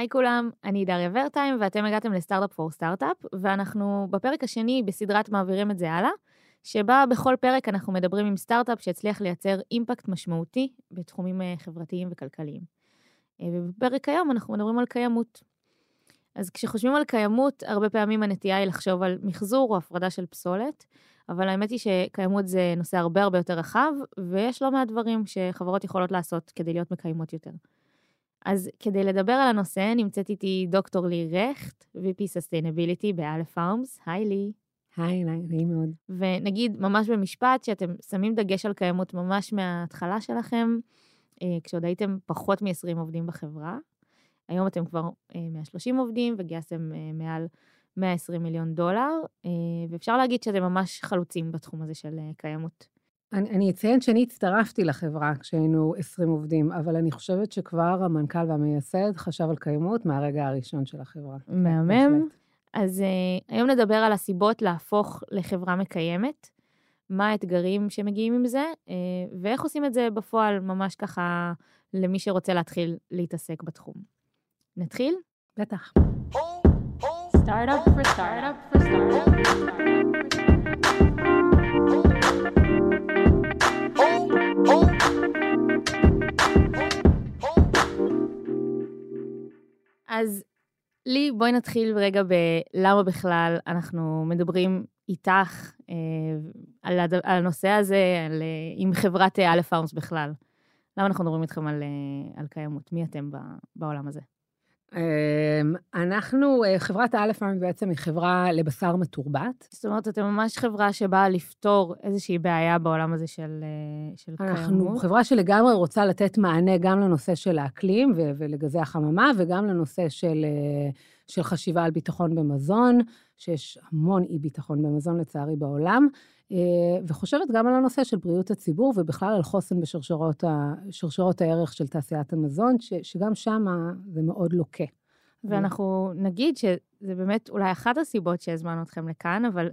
היי כולם, אני דריה ורטיים, ואתם הגעתם לסטארט-אפ פור סטארט-אפ, ואנחנו בפרק השני בסדרת מעבירים את זה הלאה, שבה בכל פרק אנחנו מדברים עם סטארט-אפ שהצליח לייצר אימפקט משמעותי בתחומים אה, חברתיים וכלכליים. אה, ובפרק היום אנחנו מדברים על קיימות. אז כשחושבים על קיימות, הרבה פעמים הנטייה היא לחשוב על מחזור או הפרדה של פסולת, אבל האמת היא שקיימות זה נושא הרבה הרבה יותר רחב, ויש לא מעט דברים שחברות יכולות לעשות כדי להיות מקיימות יותר. אז כדי לדבר על הנושא, נמצאת איתי דוקטור לי רכט, VP Sustainability באלף פארמס. היי לי. היי, נעים מאוד. ונגיד ממש במשפט, שאתם שמים דגש על קיימות ממש מההתחלה שלכם, אה, כשעוד הייתם פחות מ-20 עובדים בחברה. היום אתם כבר 130 אה, עובדים וגייסתם אה, מעל 120 מיליון דולר, ואפשר להגיד שאתם ממש חלוצים בתחום הזה של קיימות. אני, אני אציין שאני הצטרפתי לחברה כשהיינו 20 עובדים, אבל אני חושבת שכבר המנכ"ל והמייסד חשב על קיימות מהרגע הראשון של החברה. מהמם. אז uh, היום נדבר על הסיבות להפוך לחברה מקיימת, מה האתגרים שמגיעים עם זה, uh, ואיך עושים את זה בפועל, ממש ככה, למי שרוצה להתחיל להתעסק בתחום. נתחיל? בטח. Startup for startup for startup. אז לי, בואי נתחיל רגע בלמה בכלל אנחנו מדברים איתך אה, על, הד... על הנושא הזה, על, אה, עם חברת אה, א' פארמס בכלל. למה אנחנו מדברים איתכם על, אה, על קיימות? מי אתם בעולם הזה? אמ, אנחנו, אה, חברת אלפארם בעצם היא חברה לבשר מתורבת. זאת אומרת, אתם ממש חברה שבאה לפתור איזושהי בעיה בעולם הזה של, אה, של קיימות. אנחנו חברה שלגמרי רוצה לתת מענה גם לנושא של האקלים ולגזי החממה, וגם לנושא של, אה, של חשיבה על ביטחון במזון, שיש המון אי-ביטחון במזון לצערי בעולם. וחושבת גם על הנושא של בריאות הציבור ובכלל על חוסן בשרשרות הערך של תעשיית המזון, ש, שגם שם זה מאוד לוקה. ואנחנו נגיד שזה באמת אולי אחת הסיבות שהזמנו אתכם לכאן, אבל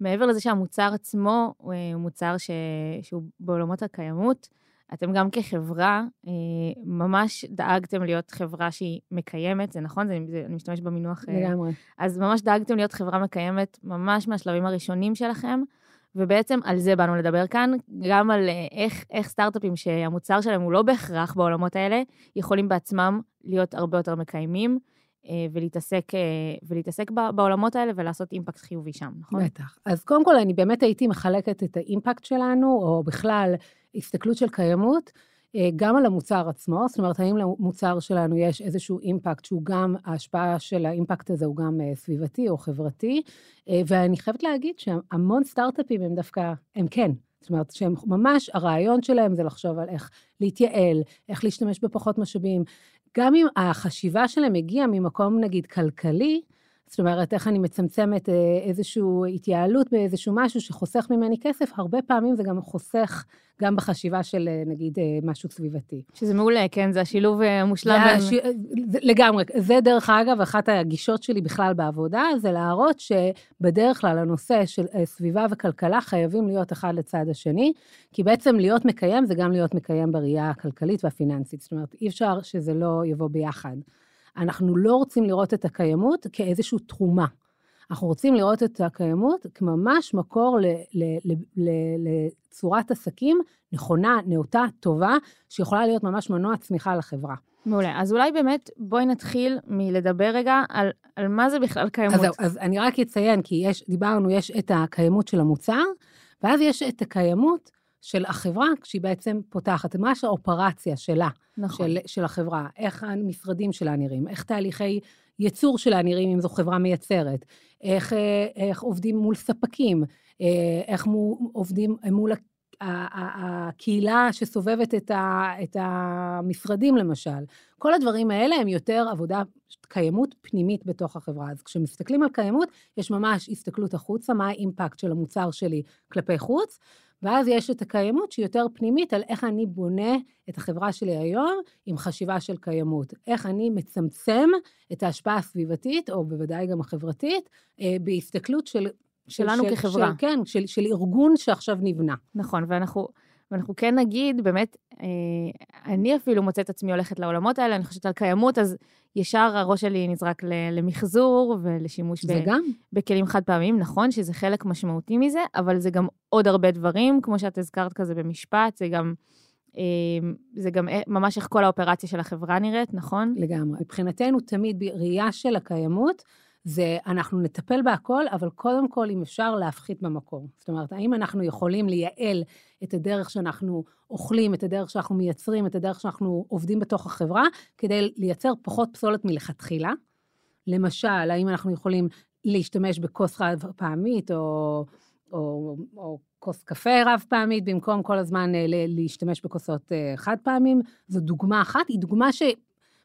מעבר לזה שהמוצר עצמו הוא מוצר ש... שהוא בעולמות הקיימות, אתם גם כחברה אה, ממש דאגתם להיות חברה שהיא מקיימת, זה נכון? זה, זה, אני משתמשת במינוח... אה, לגמרי. אז ממש דאגתם להיות חברה מקיימת ממש מהשלבים הראשונים שלכם. ובעצם על זה באנו לדבר כאן, גם על אה, איך, איך סטארט-אפים שהמוצר שלהם הוא לא בהכרח בעולמות האלה, יכולים בעצמם להיות הרבה יותר מקיימים. ולהתעסק, ולהתעסק בעולמות האלה ולעשות אימפקט חיובי שם, נכון? בטח. אז קודם כל, אני באמת הייתי מחלקת את האימפקט שלנו, או בכלל הסתכלות של קיימות, אה, גם על המוצר עצמו, זאת אומרת, האם למוצר שלנו יש איזשהו אימפקט שהוא גם, ההשפעה של האימפקט הזה הוא גם אה, סביבתי או חברתי, אה, ואני חייבת להגיד שהמון סטארט-אפים הם דווקא, הם כן. זאת אומרת, שהם ממש, הרעיון שלהם זה לחשוב על איך להתייעל, איך להשתמש בפחות משאבים. גם אם החשיבה שלהם הגיעה ממקום, נגיד, כלכלי, זאת אומרת, איך אני מצמצמת איזושהי התייעלות באיזשהו משהו שחוסך ממני כסף, הרבה פעמים זה גם חוסך גם בחשיבה של אה, נגיד אה, משהו סביבתי. שזה מעולה, כן? זה השילוב אה, המושלם. הש... זה, לגמרי. זה דרך אגב, אחת הגישות שלי בכלל בעבודה, זה להראות שבדרך כלל הנושא של סביבה וכלכלה חייבים להיות אחד לצד השני, כי בעצם להיות מקיים זה גם להיות מקיים בראייה הכלכלית והפיננסית. זאת אומרת, אי אפשר שזה לא יבוא ביחד. אנחנו לא רוצים לראות את הקיימות כאיזושהי תרומה. אנחנו רוצים לראות את הקיימות כממש מקור לצורת עסקים נכונה, נאותה, טובה, שיכולה להיות ממש מנוע צמיחה לחברה. מעולה. אז אולי באמת בואי נתחיל מלדבר רגע על, על מה זה בכלל קיימות. אז זהו, אז אני רק אציין, כי יש, דיברנו, יש את הקיימות של המוצר, ואז יש את הקיימות של החברה, כשהיא בעצם פותחת, ממש האופרציה שלה, נכון. של, של החברה, איך המשרדים שלה נראים, איך תהליכי ייצור שלה נראים, אם זו חברה מייצרת, איך, אה, איך עובדים מול ספקים, אה, איך מו, עובדים מול הקהילה שסובבת את, ה, את המשרדים, למשל. כל הדברים האלה הם יותר עבודה, קיימות פנימית בתוך החברה. אז כשמסתכלים על קיימות, יש ממש הסתכלות החוצה, מה האימפקט של המוצר שלי כלפי חוץ, ואז יש את הקיימות שהיא יותר פנימית על איך אני בונה את החברה שלי היום עם חשיבה של קיימות. איך אני מצמצם את ההשפעה הסביבתית, או בוודאי גם החברתית, אה, בהסתכלות של... שלנו של, כחברה. של, כן, של, של ארגון שעכשיו נבנה. נכון, ואנחנו... ואנחנו כן נגיד, באמת, אה, אני אפילו מוצאת עצמי הולכת לעולמות האלה, אני חושבת על קיימות, אז ישר הראש שלי נזרק למחזור ולשימוש ב- גם. בכלים חד פעמיים. נכון שזה חלק משמעותי מזה, אבל זה גם עוד הרבה דברים, כמו שאת הזכרת כזה במשפט, זה גם... אה, זה גם ממש איך כל האופרציה של החברה נראית, נכון? לגמרי. מבחינתנו, תמיד בראייה של הקיימות, זה אנחנו נטפל בהכל, אבל קודם כל, אם אפשר, להפחית במקור. זאת אומרת, האם אנחנו יכולים לייעל את הדרך שאנחנו אוכלים, את הדרך שאנחנו מייצרים, את הדרך שאנחנו עובדים בתוך החברה, כדי לייצר פחות פסולת מלכתחילה? למשל, האם אנחנו יכולים להשתמש בכוס חד פעמית, או, או, או כוס קפה רב פעמית, במקום כל הזמן אה, להשתמש בכוסות אה, חד פעמים? זו דוגמה אחת, היא דוגמה ש...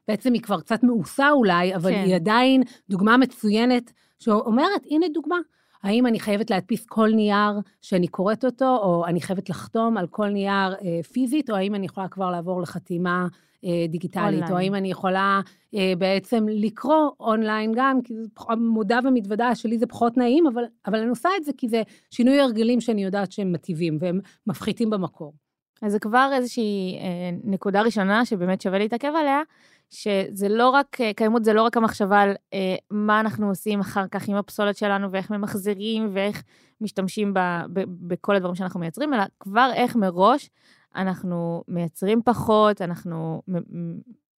בעצם היא כבר קצת מאוסה אולי, אבל כן. היא עדיין דוגמה מצוינת, שאומרת, הנה דוגמה. האם אני חייבת להדפיס כל נייר שאני קוראת אותו, או אני חייבת לחתום על כל נייר אה, פיזית, או האם אני יכולה כבר לעבור לחתימה אה, דיגיטלית, אונליין. או האם אני יכולה אה, בעצם לקרוא אונליין גם, כי זה מודה ומתוודה שלי זה פחות נעים, אבל, אבל אני עושה את זה כי זה שינוי הרגלים שאני יודעת שהם מטיבים, והם מפחיתים במקור. אז זה כבר איזושהי אה, נקודה ראשונה שבאמת שווה להתעכב עליה, שזה לא רק, אה, קיימות זה לא רק המחשבה על אה, מה אנחנו עושים אחר כך עם הפסולת שלנו ואיך ממחזרים ואיך משתמשים ב, ב, בכל הדברים שאנחנו מייצרים, אלא כבר איך מראש אנחנו מייצרים פחות, אנחנו...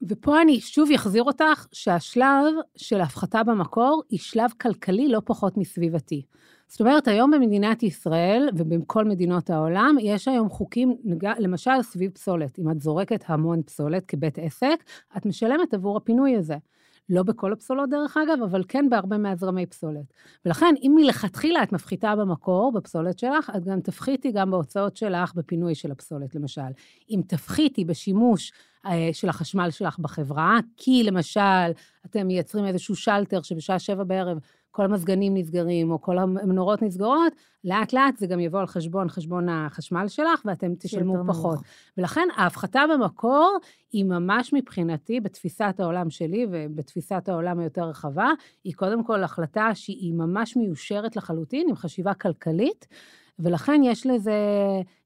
ופה אני שוב אחזיר אותך שהשלב של ההפחתה במקור היא שלב כלכלי לא פחות מסביבתי. זאת אומרת, היום במדינת ישראל ובכל מדינות העולם, יש היום חוקים, למשל סביב פסולת. אם את זורקת המון פסולת כבית עסק, את משלמת עבור הפינוי הזה. לא בכל הפסולות דרך אגב, אבל כן בהרבה מהזרמי פסולת. ולכן, אם מלכתחילה את מפחיתה במקור, בפסולת שלך, את גם תפחיתי גם בהוצאות שלך בפינוי של הפסולת, למשל. אם תפחיתי בשימוש אה, של החשמל שלך בחברה, כי למשל, אתם מייצרים איזשהו שלטר שבשעה שבע בערב כל המזגנים נסגרים, או כל המנורות נסגרות, לאט לאט זה גם יבוא על חשבון חשבון החשמל שלך, ואתם תשלמו פחות. נמוך. ולכן ההפחתה במקור היא ממש מבחינתי, בתפיסת העולם שלי ובתפיסת העולם היותר רחבה, היא קודם כל החלטה שהיא ממש מיושרת לחלוטין, עם חשיבה כלכלית. ולכן יש לזה,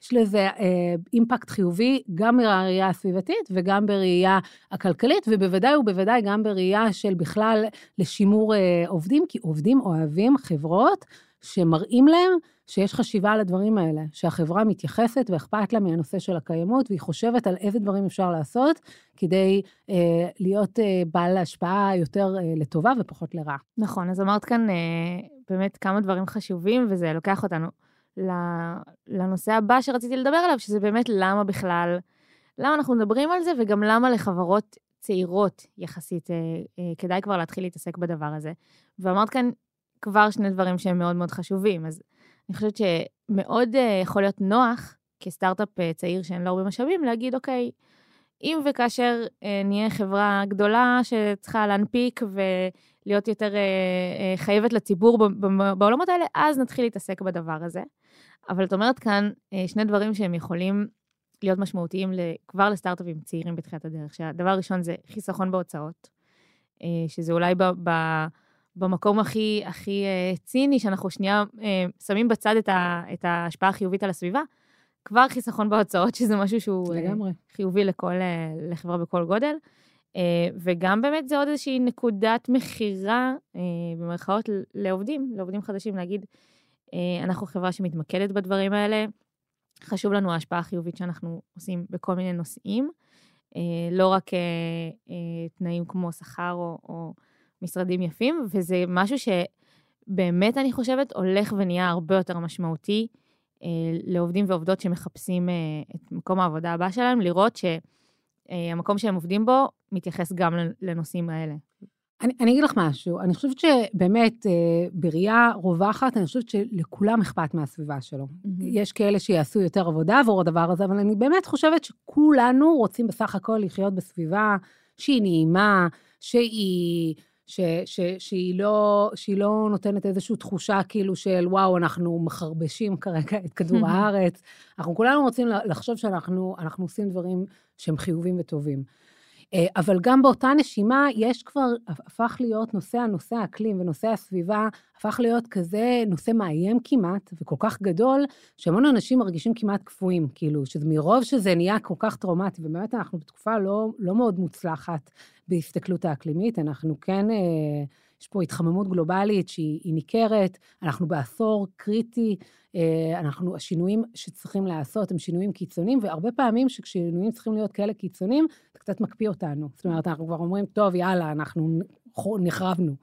יש לזה אה, אימפקט חיובי גם בראייה הסביבתית וגם בראייה הכלכלית, ובוודאי ובוודאי גם בראייה של בכלל לשימור אה, עובדים, כי עובדים אוהבים חברות שמראים להם שיש חשיבה על הדברים האלה, שהחברה מתייחסת ואכפת לה מהנושא של הקיימות, והיא חושבת על איזה דברים אפשר לעשות כדי אה, להיות אה, בעל השפעה יותר אה, לטובה ופחות לרע. נכון, אז אמרת כאן אה, באמת כמה דברים חשובים, וזה לוקח אותנו לנושא הבא שרציתי לדבר עליו, שזה באמת למה בכלל, למה אנחנו מדברים על זה, וגם למה לחברות צעירות יחסית אה, אה, כדאי כבר להתחיל להתעסק בדבר הזה. ואמרת כאן כבר שני דברים שהם מאוד מאוד חשובים, אז אני חושבת שמאוד אה, יכול להיות נוח כסטארט-אפ צעיר שאין לו הרבה משאבים, להגיד, אוקיי, אם וכאשר נהיה חברה גדולה שצריכה להנפיק ולהיות יותר אה, אה, חייבת לציבור בעולמות האלה, אז נתחיל להתעסק בדבר הזה. אבל את אומרת כאן אה, שני דברים שהם יכולים להיות משמעותיים כבר לסטארט-אפים צעירים בתחילת הדרך, שהדבר הראשון זה חיסכון בהוצאות, אה, שזה אולי ב, ב, במקום הכי, הכי אה, ציני, שאנחנו שנייה שמים בצד את, ה, את ההשפעה החיובית על הסביבה, כבר חיסכון בהוצאות, שזה משהו שהוא לגמרי. חיובי לכל, לחברה בכל גודל. וגם באמת זה עוד איזושהי נקודת מכירה, במרכאות, לעובדים, לעובדים חדשים, להגיד, אה, אנחנו חברה שמתמקדת בדברים האלה. חשוב לנו ההשפעה החיובית שאנחנו עושים בכל מיני נושאים, אה, לא רק אה, תנאים כמו שכר או, או משרדים יפים, וזה משהו שבאמת, אני חושבת, הולך ונהיה הרבה יותר משמעותי לעובדים ועובדות שמחפשים את מקום העבודה הבא שלהם, לראות שהמקום שהם עובדים בו מתייחס גם לנושאים האלה. אני, אני אגיד לך משהו, אני חושבת שבאמת, אה, בראייה רווחת, אני חושבת שלכולם אכפת מהסביבה שלו. Mm-hmm. יש כאלה שיעשו יותר עבודה עבור הדבר הזה, אבל אני באמת חושבת שכולנו רוצים בסך הכל לחיות בסביבה שהיא נעימה, שהיא... ש, ש, שהיא, לא, שהיא לא נותנת איזושהי תחושה כאילו של וואו, אנחנו מחרבשים כרגע את כדור הארץ. אנחנו כולנו רוצים לחשוב שאנחנו עושים דברים שהם חיובים וטובים. אה, אבל גם באותה נשימה, יש כבר, הפך להיות נושא הנושא האקלים ונושא הסביבה, הפך להיות כזה נושא מאיים כמעט, וכל כך גדול, שהמון אנשים מרגישים כמעט קפואים, כאילו, שזה מרוב שזה נהיה כל כך טראומטי, ובאמת אנחנו בתקופה לא, לא מאוד מוצלחת בהסתכלות האקלימית, אנחנו כן... אה, יש פה התחממות גלובלית שהיא ניכרת, אנחנו בעשור קריטי, אה, אנחנו, השינויים שצריכים לעשות הם שינויים קיצוניים, והרבה פעמים שכשינויים צריכים להיות כאלה קיצוניים, זה קצת מקפיא אותנו. זאת אומרת, אנחנו כבר אומרים, טוב, יאללה, אנחנו נחרבנו.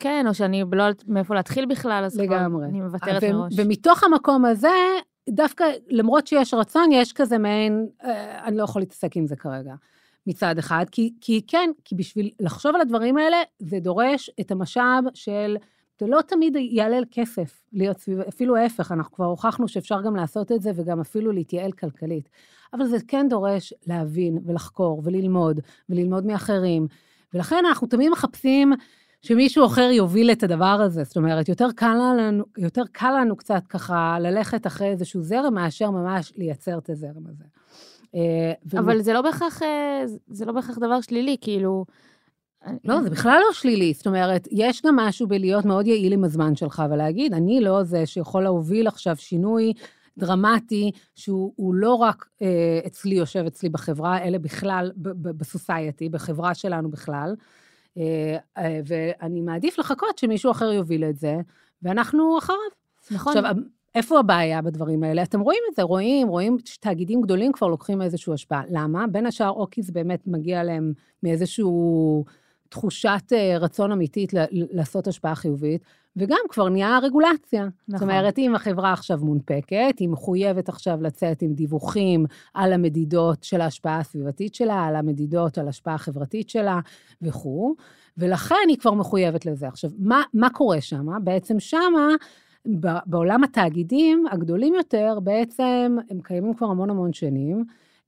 כן, או שאני לא יודעת מאיפה להתחיל בכלל, אז לגמרי. כבר אני מוותרת ו- מראש. ומתוך המקום הזה, דווקא, למרות שיש רצון, יש כזה מעין, אה, אני לא יכול להתעסק עם זה כרגע. מצד אחד, כי, כי כן, כי בשביל לחשוב על הדברים האלה, זה דורש את המשאב של, זה לא תמיד יעלה כסף להיות סביב, אפילו ההפך, אנחנו כבר הוכחנו שאפשר גם לעשות את זה וגם אפילו להתייעל כלכלית. אבל זה כן דורש להבין ולחקור וללמוד, וללמוד מאחרים. ולכן אנחנו תמיד מחפשים שמישהו אחר יוביל את הדבר הזה. זאת אומרת, יותר קל לנו, יותר קל לנו קצת ככה ללכת אחרי איזשהו זרם, מאשר ממש לייצר את הזרם הזה. אה, אבל זה לא בהכרח, אה, זה לא בהכרח דבר שלילי, כאילו... לא, זה בכלל לא שלילי. זאת אומרת, יש גם משהו בלהיות מאוד יעיל עם הזמן שלך, ולהגיד, אני לא זה שיכול להוביל עכשיו שינוי דרמטי, שהוא לא רק אה, אצלי, יושב אצלי בחברה, אלא בכלל בסוסייטי, בחברה שלנו בכלל. אה, אה, ואני מעדיף לחכות שמישהו אחר יוביל את זה, ואנחנו אחריו. נכון. עכשיו, איפה הבעיה בדברים האלה? אתם רואים את זה, רואים, רואים שתאגידים גדולים כבר לוקחים איזושהי השפעה. למה? בין השאר, או כי זה באמת מגיע להם מאיזושהי תחושת אה, רצון אמיתית לעשות השפעה חיובית, וגם כבר נהיה רגולציה. נכון. זאת אומרת, אם החברה עכשיו מונפקת, היא מחויבת עכשיו לצאת עם דיווחים על המדידות של ההשפעה הסביבתית שלה, על המדידות, על ההשפעה החברתית שלה וכו', ולכן היא כבר מחויבת לזה. עכשיו, מה, מה קורה שם? בעצם שמה בעולם התאגידים הגדולים יותר, בעצם הם קיימים כבר המון המון שנים.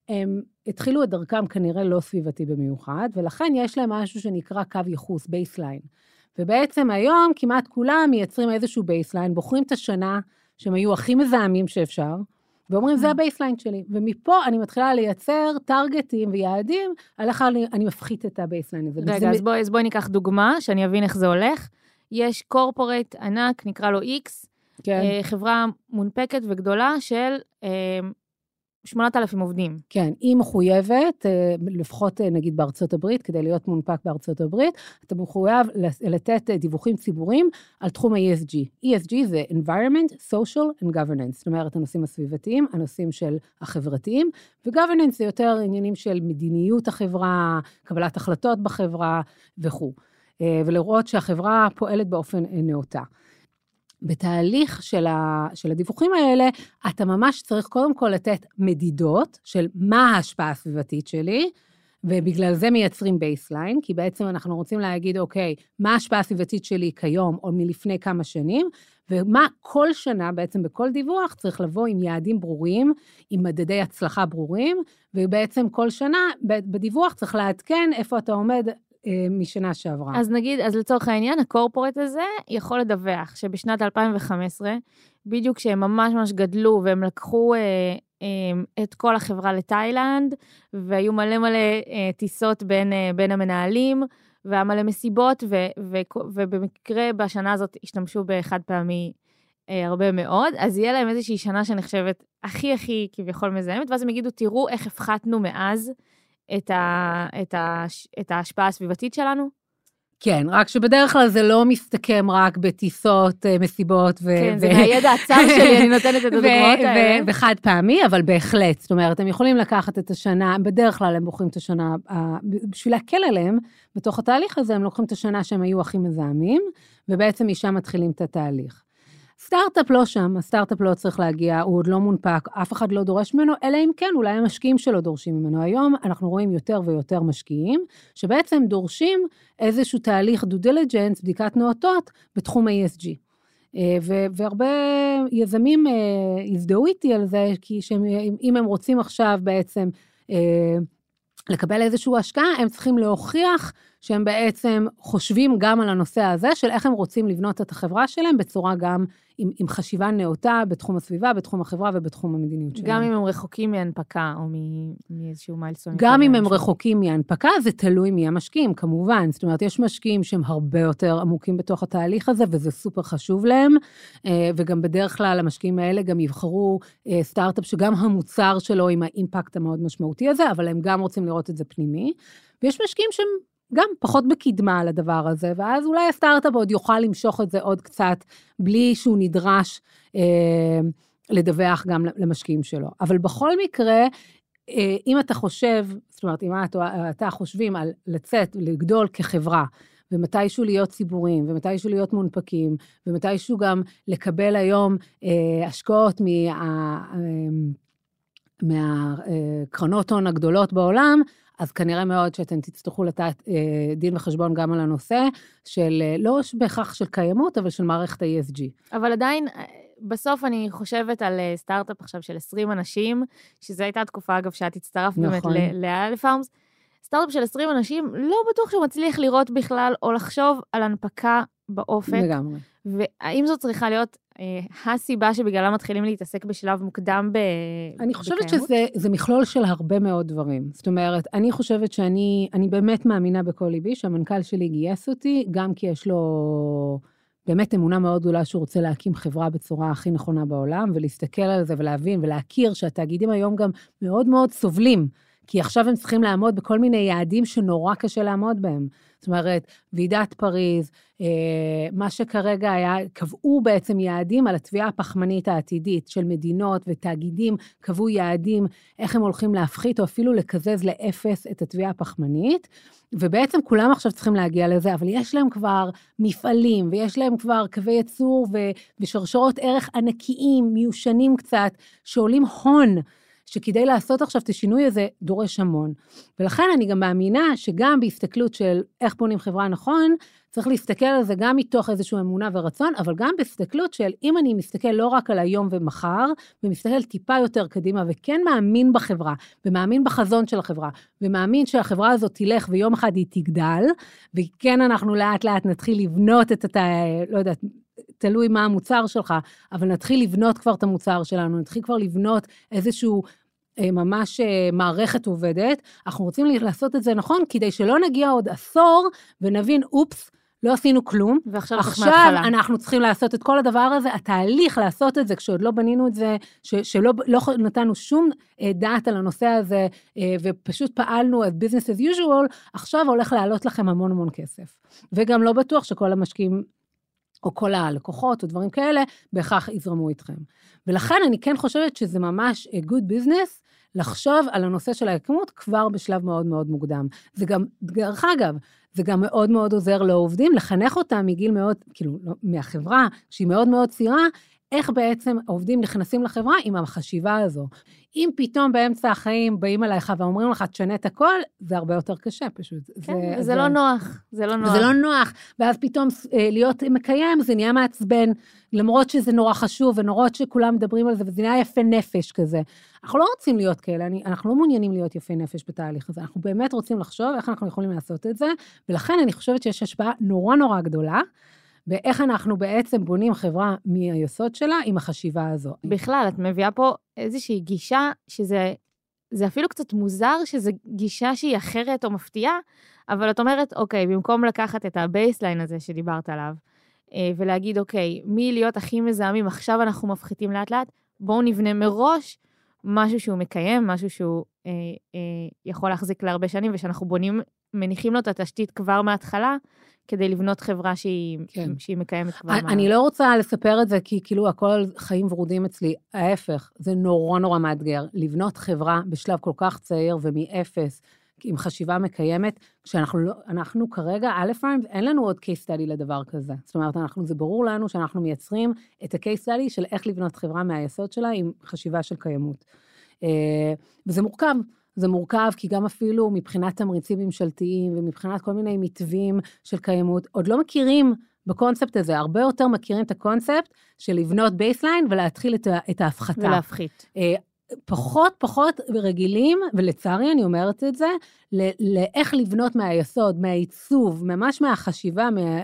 הם התחילו את דרכם כנראה לא סביבתי במיוחד, ולכן יש להם משהו שנקרא קו ייחוס, baseline. ובעצם היום כמעט כולם מייצרים איזשהו baseline, בוחרים את השנה שהם היו הכי מזהמים שאפשר, ואומרים, זה. ה baseline שלי. ומפה אני מתחילה לייצר טרגטים ויעדים, על איך אני, אני מפחית את ה baseline הזה. רגע, אז בואי בוא ניקח דוגמה, שאני אבין איך זה הולך. יש corporate ענק, נקרא לו X, כן. אה, חברה מונפקת וגדולה של 8,000 אה, עובדים. כן, היא מחויבת, אה, לפחות נגיד בארצות הברית, כדי להיות מונפק בארצות הברית, אתה מחויב לתת דיווחים ציבוריים על תחום ה-ESG. ESG זה environment, social and governance, זאת אומרת, הנושאים הסביבתיים, הנושאים של החברתיים, ו-governance זה יותר עניינים של מדיניות החברה, קבלת החלטות בחברה וכו'. ולראות שהחברה פועלת באופן נאותה. בתהליך של, ה, של הדיווחים האלה, אתה ממש צריך קודם כל לתת מדידות של מה ההשפעה הסביבתית שלי, ובגלל זה מייצרים baseline, כי בעצם אנחנו רוצים להגיד, אוקיי, מה ההשפעה הסביבתית שלי כיום או מלפני כמה שנים, ומה כל שנה, בעצם בכל דיווח, צריך לבוא עם יעדים ברורים, עם מדדי הצלחה ברורים, ובעצם כל שנה בדיווח צריך לעדכן איפה אתה עומד אה, משנה שעברה. אז נגיד, אז לצורך העניין, הקורפורט הזה יכול לדווח שבשנת 2015, בדיוק כשהם ממש ממש גדלו והם לקחו אה, אה, את כל החברה לתאילנד, והיו מלא מלא אה, טיסות בין, אה, בין המנהלים, והיה מלא מסיבות, ו, ו, ובמקרה בשנה הזאת השתמשו בחד פעמי אה, הרבה מאוד, אז יהיה להם איזושהי שנה שנחשבת הכי הכי כביכול מזהמת, ואז הם יגידו, תראו איך הפחתנו מאז. את, ה, את, ה, את ההשפעה הסביבתית שלנו? כן, רק שבדרך כלל זה לא מסתכם רק בטיסות, אה, מסיבות ו... כן, ו... זה מהידע הצר שלי, אני נותנת את הדוגמאות האלה. וחד פעמי, אבל בהחלט. זאת אומרת, הם יכולים לקחת את השנה, בדרך כלל הם בוחרים את השנה, בשביל להקל עליהם, בתוך התהליך הזה, הם לוקחים את השנה שהם היו הכי מזהמים, ובעצם משם מתחילים את התהליך. סטארט-אפ לא שם, הסטארט-אפ לא צריך להגיע, הוא עוד לא מונפק, אף אחד לא דורש ממנו, אלא אם כן, אולי המשקיעים שלו דורשים ממנו. היום אנחנו רואים יותר ויותר משקיעים, שבעצם דורשים איזשהו תהליך דו דיליג'נס, בדיקת נאותות, בתחום ה-ESG. אה, והרבה יזמים הזדהו אה, איתי על זה, כי שהם, אם הם רוצים עכשיו בעצם אה, לקבל איזושהי השקעה, הם צריכים להוכיח שהם בעצם חושבים גם על הנושא הזה של איך הם רוצים לבנות את החברה שלהם בצורה גם עם, עם חשיבה נאותה בתחום הסביבה, בתחום החברה ובתחום המדיניות שלהם. גם אם הם רחוקים מהנפקה או מאיזשהו מיילסון. גם אם הם רחוקים מהנפקה, זה תלוי מי המשקיעים, כמובן. זאת אומרת, יש משקיעים שהם הרבה יותר עמוקים בתוך התהליך הזה, וזה סופר חשוב להם, אה, וגם בדרך כלל המשקיעים האלה גם יבחרו אה, סטארט-אפ שגם המוצר שלו עם האימפקט המאוד משמעותי הזה, אבל הם גם רוצים לראות את זה פנימי. ויש משקיעים שהם גם פחות בקדמה על הדבר הזה, ואז אולי הסטארט-אפ עוד יוכל למשוך את זה עוד קצת, בלי שהוא נדרש אה, לדווח גם למשקיעים שלו. אבל בכל מקרה, אה, אם אתה חושב, זאת אומרת, אם אתה, אתה חושבים על לצאת, לגדול כחברה, ומתישהו להיות ציבוריים, ומתישהו להיות מונפקים, ומתישהו גם לקבל היום אה, השקעות מה... אה, מהקרנות הון הגדולות בעולם, אז כנראה מאוד שאתם תצטרכו לתת אה, דין וחשבון גם על הנושא של, אה, לא בהכרח של קיימות, אבל של מערכת ה-ESG. אבל עדיין, אה, בסוף אני חושבת על סטארט-אפ עכשיו של 20 אנשים, שזו הייתה תקופה, אגב, שאת הצטרפת נכון. באמת לאלף פארמס. סטארט-אפ של 20 אנשים, לא בטוח שהוא מצליח לראות בכלל, או לחשוב על הנפקה באופק. לגמרי. והאם זו צריכה להיות הסיבה שבגללה מתחילים להתעסק בשלב מוקדם ב... אני חושבת בקיימות? שזה מכלול של הרבה מאוד דברים. זאת אומרת, אני חושבת שאני אני באמת מאמינה בכל ליבי שהמנכ"ל שלי גייס אותי, גם כי יש לו באמת אמונה מאוד גדולה שהוא רוצה להקים חברה בצורה הכי נכונה בעולם, ולהסתכל על זה ולהבין ולהכיר שהתאגידים היום גם מאוד מאוד סובלים. כי עכשיו הם צריכים לעמוד בכל מיני יעדים שנורא קשה לעמוד בהם. זאת אומרת, ועידת פריז, אה, מה שכרגע היה, קבעו בעצם יעדים על התביעה הפחמנית העתידית של מדינות ותאגידים, קבעו יעדים איך הם הולכים להפחית או אפילו לקזז לאפס את התביעה הפחמנית, ובעצם כולם עכשיו צריכים להגיע לזה, אבל יש להם כבר מפעלים, ויש להם כבר קווי ייצור ושרשרות ערך ענקיים, מיושנים קצת, שעולים הון. שכדי לעשות עכשיו את השינוי הזה דורש המון. ולכן אני גם מאמינה שגם בהסתכלות של איך בונים חברה נכון, צריך להסתכל על זה גם מתוך איזושהי אמונה ורצון, אבל גם בהסתכלות של אם אני מסתכל לא רק על היום ומחר, ומסתכל טיפה יותר קדימה, וכן מאמין בחברה, ומאמין בחזון של החברה, ומאמין שהחברה הזאת תלך ויום אחד היא תגדל, וכן אנחנו לאט לאט נתחיל לבנות את, ה... לא יודעת, תלוי מה המוצר שלך, אבל נתחיל לבנות כבר את המוצר שלנו, נתחיל כבר לבנות איזשהו אה, ממש אה, מערכת עובדת. אנחנו רוצים לעשות את זה נכון, כדי שלא נגיע עוד עשור ונבין, אופס, לא עשינו כלום. ועכשיו עכשיו אנחנו צריכים לעשות את כל הדבר הזה, התהליך לעשות את זה, כשעוד לא בנינו את זה, ש, שלא לא נתנו שום אה, דעת על הנושא הזה, ופשוט פעלנו as business as usual, עכשיו הולך לעלות לכם המון המון כסף. וגם לא בטוח שכל המשקיעים או כל הלקוחות או דברים כאלה, בהכרח יזרמו איתכם. ולכן אני כן חושבת שזה ממש a good business לחשוב על הנושא של ההקמות כבר בשלב מאוד מאוד מוקדם. זה גם, דרך אגב, זה גם מאוד מאוד עוזר לעובדים לחנך אותם מגיל מאוד, כאילו, לא, מהחברה, שהיא מאוד מאוד צעירה, איך בעצם העובדים נכנסים לחברה עם החשיבה הזו. אם פתאום באמצע החיים באים אליך ואומרים לך, תשנה את הכל, זה הרבה יותר קשה פשוט. כן, זה, זה, זה לא נוח, זה לא נוח. זה לא נוח, ואז פתאום אה, להיות מקיים, זה נהיה מעצבן, למרות שזה נורא חשוב, ולמרות שכולם מדברים על זה, וזה נהיה יפה נפש כזה. אנחנו לא רוצים להיות כאלה, אני, אנחנו לא מעוניינים להיות יפי נפש בתהליך הזה, אנחנו באמת רוצים לחשוב איך אנחנו יכולים לעשות את זה, ולכן אני חושבת שיש השפעה נורא נורא גדולה. ואיך אנחנו בעצם בונים חברה מהיסוד שלה עם החשיבה הזו. בכלל, את מביאה פה איזושהי גישה שזה זה אפילו קצת מוזר שזו גישה שהיא אחרת או מפתיעה, אבל את אומרת, אוקיי, במקום לקחת את ה baseline הזה שדיברת עליו, אה, ולהגיד, אוקיי, מי להיות הכי מזהמים, עכשיו אנחנו מפחיתים לאט-לאט, בואו נבנה מראש משהו שהוא מקיים, משהו שהוא אה, אה, יכול להחזיק להרבה שנים, ושאנחנו בונים, מניחים לו את התשתית כבר מההתחלה, כדי לבנות חברה שהיא, כן. שהיא מקיימת כבר. אני, מה... אני לא רוצה לספר את זה כי כאילו הכל חיים ורודים אצלי, ההפך, זה נורא נורא מאתגר. לבנות חברה בשלב כל כך צעיר ומאפס, עם חשיבה מקיימת, כשאנחנו לא, אנחנו כרגע, Aleph Farms, אין לנו עוד case study לדבר כזה. זאת אומרת, אנחנו, זה ברור לנו שאנחנו מייצרים את ה-case study של איך לבנות חברה מהיסוד שלה עם חשיבה של קיימות. אה, וזה מורכב. זה מורכב, כי גם אפילו מבחינת תמריצים ממשלתיים ומבחינת כל מיני מתווים של קיימות, עוד לא מכירים בקונספט הזה, הרבה יותר מכירים את הקונספט של לבנות baseline ולהתחיל את, את ההפחתה. ולהפחית. אה, פחות פחות רגילים, ולצערי אני אומרת את זה, לאיך לבנות מהיסוד, מהעיצוב, ממש מהחשיבה, מה,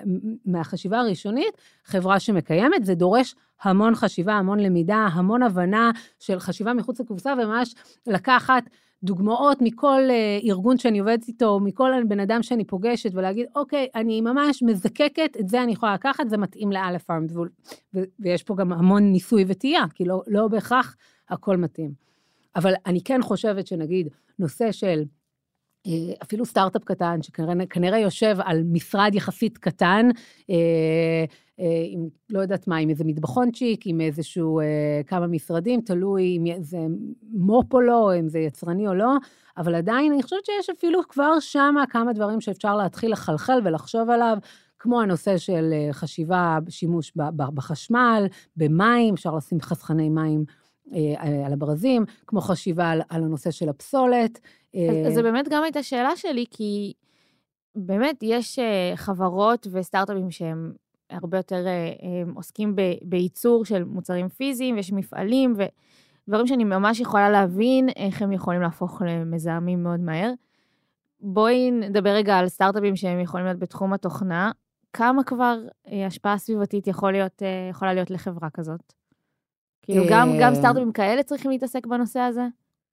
מהחשיבה הראשונית, חברה שמקיימת. זה דורש המון חשיבה, המון למידה, המון הבנה של חשיבה מחוץ לקופסה, וממש לקחת דוגמאות מכל uh, ארגון שאני עובדת איתו, מכל בן אדם שאני פוגשת, ולהגיד, אוקיי, אני ממש מזקקת, את זה אני יכולה לקחת, זה מתאים לאלף פארמס, ויש פה גם המון ניסוי וטעייה, כי לא, לא בהכרח הכל מתאים. אבל אני כן חושבת שנגיד, נושא של אה, אפילו סטארט-אפ קטן, שכנראה יושב על משרד יחסית קטן, אה, אה, עם, לא יודעת מה, עם איזה מטבחונצ'יק, עם איזשהו, כמה משרדים, תלוי אם זה מו"פ או לא, אם זה יצרני או לא, אבל עדיין אני חושבת שיש אפילו כבר שם כמה דברים שאפשר להתחיל לחלחל ולחשוב עליו. כמו הנושא של חשיבה, שימוש בחשמל, במים, אפשר לשים חסכני מים אה, על הברזים, כמו חשיבה על הנושא של הפסולת. אז, אז זה באמת גם הייתה שאלה שלי, כי באמת יש אה, חברות וסטארט-אפים שהם הרבה יותר אה, עוסקים ב, בייצור של מוצרים פיזיים, ויש מפעלים ודברים שאני ממש יכולה להבין איך הם יכולים להפוך למזהמים מאוד מהר. בואי נדבר רגע על סטארט-אפים שהם יכולים להיות בתחום התוכנה. כמה כבר השפעה סביבתית יכול להיות, יכולה להיות לחברה כזאת? כאילו, גם, גם אה, סטארט-אפים כאלה צריכים להתעסק בנושא הזה?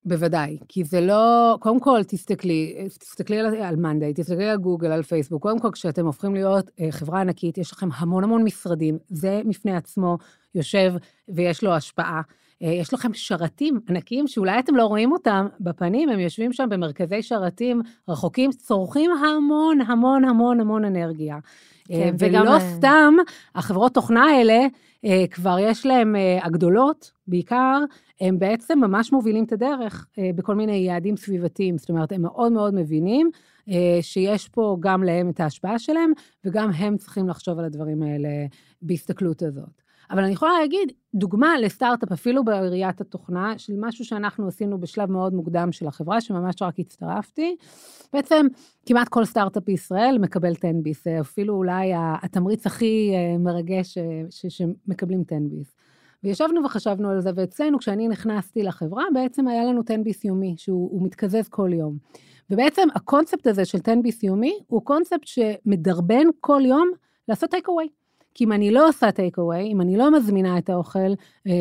בוודאי, כי זה לא, קודם כל תסתכלי, תסתכלי על, על מאנדיי, תסתכלי על גוגל, על פייסבוק, קודם כל כשאתם הופכים להיות אה, חברה ענקית, יש לכם המון המון משרדים, זה מפני עצמו יושב ויש לו השפעה. אה, יש לכם שרתים ענקיים שאולי אתם לא רואים אותם בפנים, הם יושבים שם במרכזי שרתים רחוקים, צורכים המון המון המון המון אנרגיה. כן, ולא וגם... סתם, החברות תוכנה האלה, אה, כבר יש להם, אה, הגדולות בעיקר, הם בעצם ממש מובילים את הדרך אה, בכל מיני יעדים סביבתיים. זאת אומרת, הם מאוד מאוד מבינים שיש פה גם להם את ההשפעה שלהם, וגם הם צריכים לחשוב על הדברים האלה בהסתכלות הזאת. אבל אני יכולה להגיד, דוגמה לסטארט-אפ, אפילו בראיית התוכנה, של משהו שאנחנו עשינו בשלב מאוד מוקדם של החברה, שממש רק הצטרפתי. בעצם כמעט כל סטארט-אפ בישראל מקבל 10 ביס, אפילו אולי התמריץ הכי אה, מרגש אה, שמקבלים 10 ביס. וישבנו וחשבנו על זה, ואצלנו, כשאני נכנסתי לחברה, בעצם היה לנו 10 ביס יומי, שהוא מתקזז כל יום. ובעצם הקונספט הזה של 10 ביס יומי, הוא קונספט שמדרבן כל יום לעשות טייק אווי. כי אם אני לא עושה טייק אווי, אם אני לא מזמינה את האוכל אה,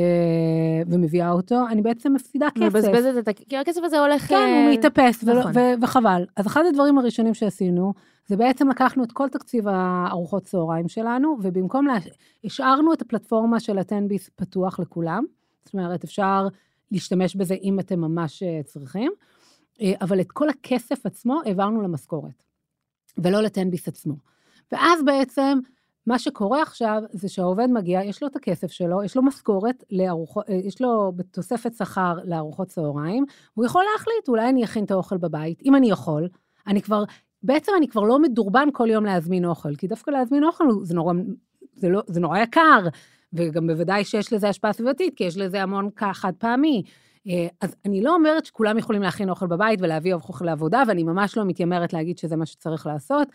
ומביאה אותו, אני בעצם מפסידה כסף. מבזבזת את ה... כי הכסף הזה הולך... כן, אה... הוא מתאפס, נכון. ו- וחבל. אז אחד הדברים הראשונים שעשינו, זה בעצם לקחנו את כל תקציב הארוחות צהריים שלנו, ובמקום, לה... השארנו את הפלטפורמה של הטנביס פתוח לכולם. זאת אומרת, אפשר להשתמש בזה אם אתם ממש אה, צריכים, אה, אבל את כל הכסף עצמו העברנו למשכורת, ולא לטנביס עצמו. ואז בעצם מה שקורה עכשיו זה שהעובד מגיע, יש לו את הכסף שלו, יש לו משכורת, אה, יש לו תוספת שכר לארוחות צהריים, הוא יכול להחליט, אולי אני אכין את האוכל בבית, אם אני יכול, אני כבר, בעצם אני כבר לא מדורבן כל יום להזמין אוכל, כי דווקא להזמין אוכל זה נורא, זה לא, זה נורא יקר, וגם בוודאי שיש לזה השפעה סביבתית, כי יש לזה המון חד פעמי. אה, אז אני לא אומרת שכולם יכולים להכין אוכל בבית ולהביא אוכל לעבודה, ואני ממש לא מתיימרת להגיד שזה מה שצריך לעשות.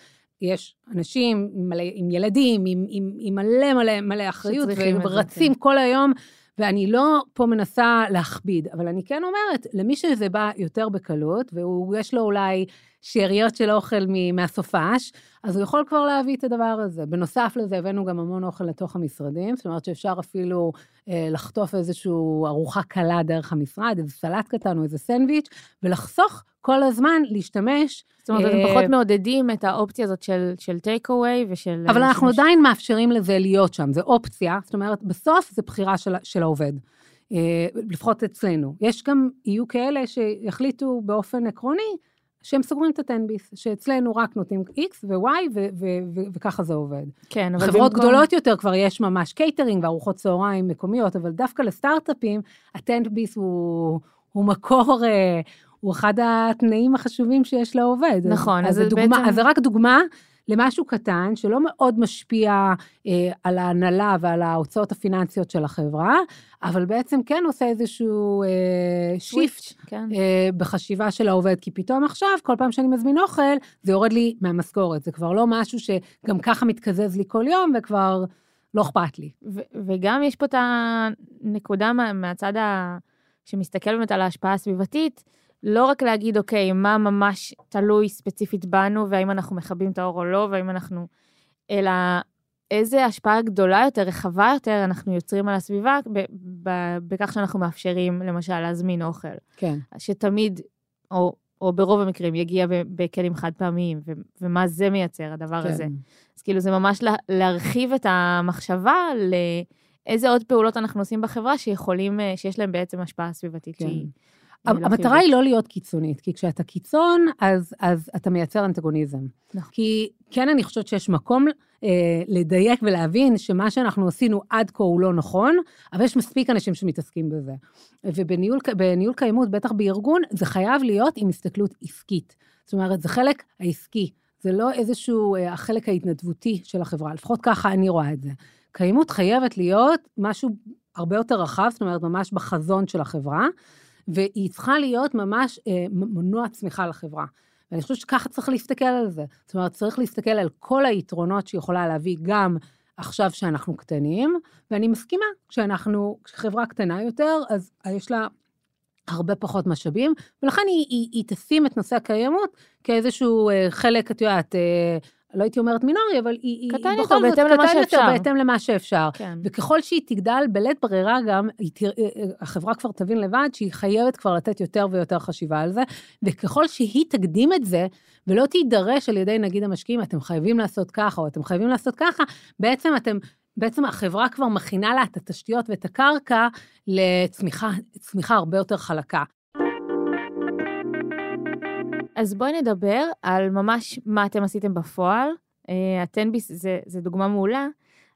יש אנשים מלא, עם ילדים, עם, עם, עם מלא מלא מלא אחריות, ורצים כן. כל היום, ואני לא פה מנסה להכביד, אבל אני כן אומרת, למי שזה בא יותר בקלות, ויש לו אולי שאריות של אוכל מהסופש, אז הוא יכול כבר להביא את הדבר הזה. בנוסף לזה, הבאנו גם המון אוכל לתוך המשרדים, זאת אומרת שאפשר אפילו אה, לחטוף איזושהי ארוחה קלה דרך המשרד, איזה סלט קטן או איזה סנדוויץ', ולחסוך כל הזמן להשתמש. זאת אומרת, אתם פחות מעודדים את האופציה הזאת של, טייק אווי ושל... אבל אנחנו. עדיין מאפשרים לזה להיות שם, זו אופציה, זאת אומרת, בסוף זו בחירה של, העובד. אה, לפחות אצלנו. יש גם, יהיו כאלה שיחליטו באופן עקרוני, שהם סוגרים את התן ביס, שאצלנו רק נותנים X ו-Y וככה זה עובד. כן, אבל חברות במקום... גדולות יותר כבר יש ממש קייטרינג וארוחות צהריים מקומיות, אבל דווקא לסטארט-אפים, התן ביס הוא, הוא מקור, אה, הוא אחד התנאים החשובים שיש לעובד. נכון, אז, אז, זה דוגמה, בעצם... אז זה רק דוגמה למשהו קטן שלא מאוד משפיע אה, על ההנהלה ועל ההוצאות הפיננסיות של החברה, אבל בעצם כן עושה איזשהו אה, shift כן. אה, בחשיבה של העובד, כי פתאום עכשיו, כל פעם שאני מזמין אוכל, זה יורד לי מהמשכורת, זה כבר לא משהו שגם ככה מתקזז לי כל יום, וכבר לא אכפת לי. וגם יש פה את הנקודה מהצד ה... שמסתכל באמת על ההשפעה הסביבתית, לא רק להגיד, אוקיי, מה ממש תלוי ספציפית בנו, והאם אנחנו מכבים את האור או לא, והאם אנחנו... אלא איזה השפעה גדולה יותר, רחבה יותר, אנחנו יוצרים על הסביבה, בכך שאנחנו מאפשרים, למשל, להזמין אוכל. כן. שתמיד, או, או ברוב המקרים, יגיע בכלים חד פעמיים, ו, ומה זה מייצר, הדבר כן. הזה. אז כאילו, זה ממש לה, להרחיב את המחשבה לאיזה עוד פעולות אנחנו עושים בחברה שיכולים, שיש להם בעצם השפעה סביבתית כן. שהיא... המטרה היא לא להיות קיצונית, כי כשאתה קיצון, אז, אז אתה מייצר אנטגוניזם. נכון. כי כן, אני חושבת שיש מקום אה, לדייק ולהבין שמה שאנחנו עשינו עד כה הוא לא נכון, אבל יש מספיק אנשים שמתעסקים בזה. ובניהול קיימות, בטח בארגון, זה חייב להיות עם הסתכלות עסקית. זאת אומרת, זה חלק העסקי, זה לא איזשהו, אה, החלק ההתנדבותי של החברה, לפחות ככה אני רואה את זה. קיימות חייבת להיות משהו הרבה יותר רחב, זאת אומרת, ממש בחזון של החברה. והיא צריכה להיות ממש אה, מנוע צמיחה לחברה. ואני חושבת שככה צריך להסתכל על זה. זאת אומרת, צריך להסתכל על כל היתרונות שהיא יכולה להביא גם עכשיו שאנחנו קטנים, ואני מסכימה, כשאנחנו, כשחברה קטנה יותר, אז יש לה הרבה פחות משאבים, ולכן היא, היא, היא תשים את נושא הקיימות כאיזשהו אה, חלק, את יודעת, אה, לא הייתי אומרת מינורי, אבל היא, קטן היא בכל זאת קטן יותר יותר בהתאם למה שאפשר. כן. וככל שהיא תגדל, בלית ברירה גם, תרא, אה, אה, החברה כבר תבין לבד שהיא חייבת כבר לתת יותר ויותר חשיבה על זה, וככל שהיא תקדים את זה, ולא תידרש על ידי נגיד המשקיעים, אתם חייבים לעשות ככה, או אתם חייבים לעשות ככה, בעצם אתם... בעצם החברה כבר מכינה לה את התשתיות ואת הקרקע לצמיחה הרבה יותר חלקה. אז בואי נדבר על ממש מה אתם עשיתם בפועל. אה, הטנביס זה, זה דוגמה מעולה,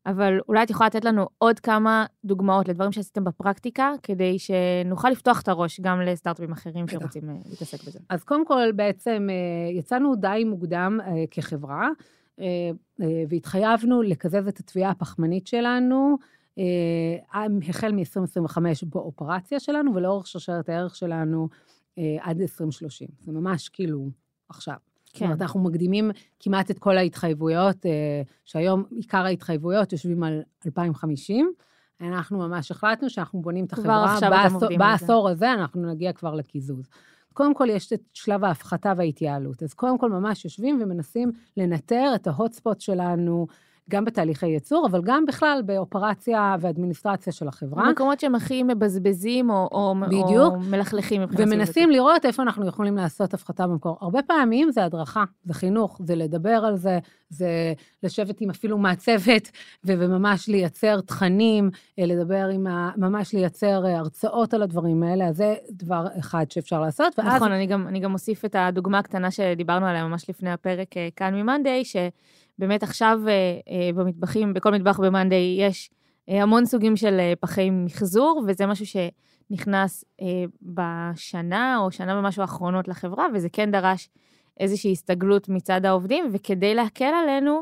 אבל אולי את יכולה לתת לנו עוד כמה דוגמאות לדברים שעשיתם בפרקטיקה, כדי שנוכל לפתוח את הראש גם לסטארט-אפים אחרים שרוצים אה, להתעסק בזה. אז קודם כל, בעצם אה, יצאנו די מוקדם כחברה, והתחייבנו לקזז את התביעה הפחמנית שלנו. החל מ-2025 באופרציה שלנו, ולאורך שרשרת הערך שלנו עד 2030. זה ממש כאילו עכשיו. כן. זאת אומרת, אנחנו מקדימים כמעט את כל ההתחייבויות, אה, שהיום עיקר ההתחייבויות יושבים על 2050. אנחנו ממש החלטנו שאנחנו בונים את החברה. כבר עכשיו אתם עובדים על זה. בעשור הזה אנחנו נגיע כבר לקיזוז. קודם כל, יש את שלב ההפחתה וההתייעלות. אז קודם כל, ממש יושבים ומנסים לנטר את ההוט ספוט שלנו, גם בתהליכי ייצור, אבל גם בכלל באופרציה ואדמיניסטרציה של החברה. במקומות שהם הכי מבזבזים או, או, בדיוק, או מלכלכים מבחינת ומנסים לראות איפה אנחנו יכולים לעשות הפחתה במקור. הרבה פעמים זה הדרכה, זה חינוך, זה לדבר על זה, זה לשבת עם אפילו מעצבת וממש לייצר תכנים, אה, לדבר עם ה... ממש לייצר אה, הרצאות על הדברים האלה, אז זה דבר אחד שאפשר לעשות. ואז... נכון, אני גם, אני גם אוסיף את הדוגמה הקטנה שדיברנו עליה ממש לפני הפרק אה, כאן ממאנדיי, ש... באמת עכשיו אה, אה, במטבחים, בכל מטבח במאנדיי יש אה, המון סוגים של פחי מחזור, וזה משהו שנכנס בשנה או שנה ומשהו האחרונות לחברה, וזה כן דרש איזושהי הסתגלות מצד העובדים, וכדי להקל עלינו,